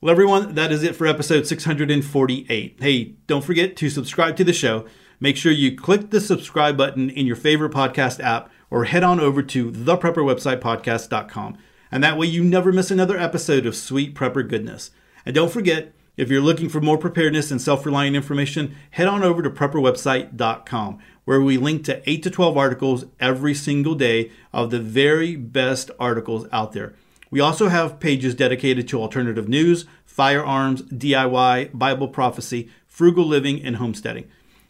Well, everyone, that is it for episode 648. Hey, don't forget to subscribe to the show. Make sure you click the subscribe button in your favorite podcast app or head on over to theprepperwebsitepodcast.com. And that way you never miss another episode of Sweet Prepper Goodness. And don't forget, if you're looking for more preparedness and self reliant information, head on over to prepperwebsite.com, where we link to 8 to 12 articles every single day of the very best articles out there. We also have pages dedicated to alternative news, firearms, DIY, Bible prophecy, frugal living, and homesteading.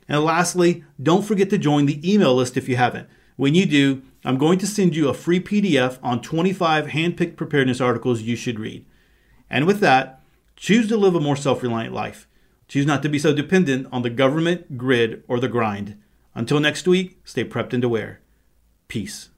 And lastly, don't forget to join the email list if you haven't. When you do, I'm going to send you a free PDF on 25 handpicked preparedness articles you should read. And with that, choose to live a more self reliant life. Choose not to be so dependent on the government, grid, or the grind. Until next week, stay prepped and aware. Peace.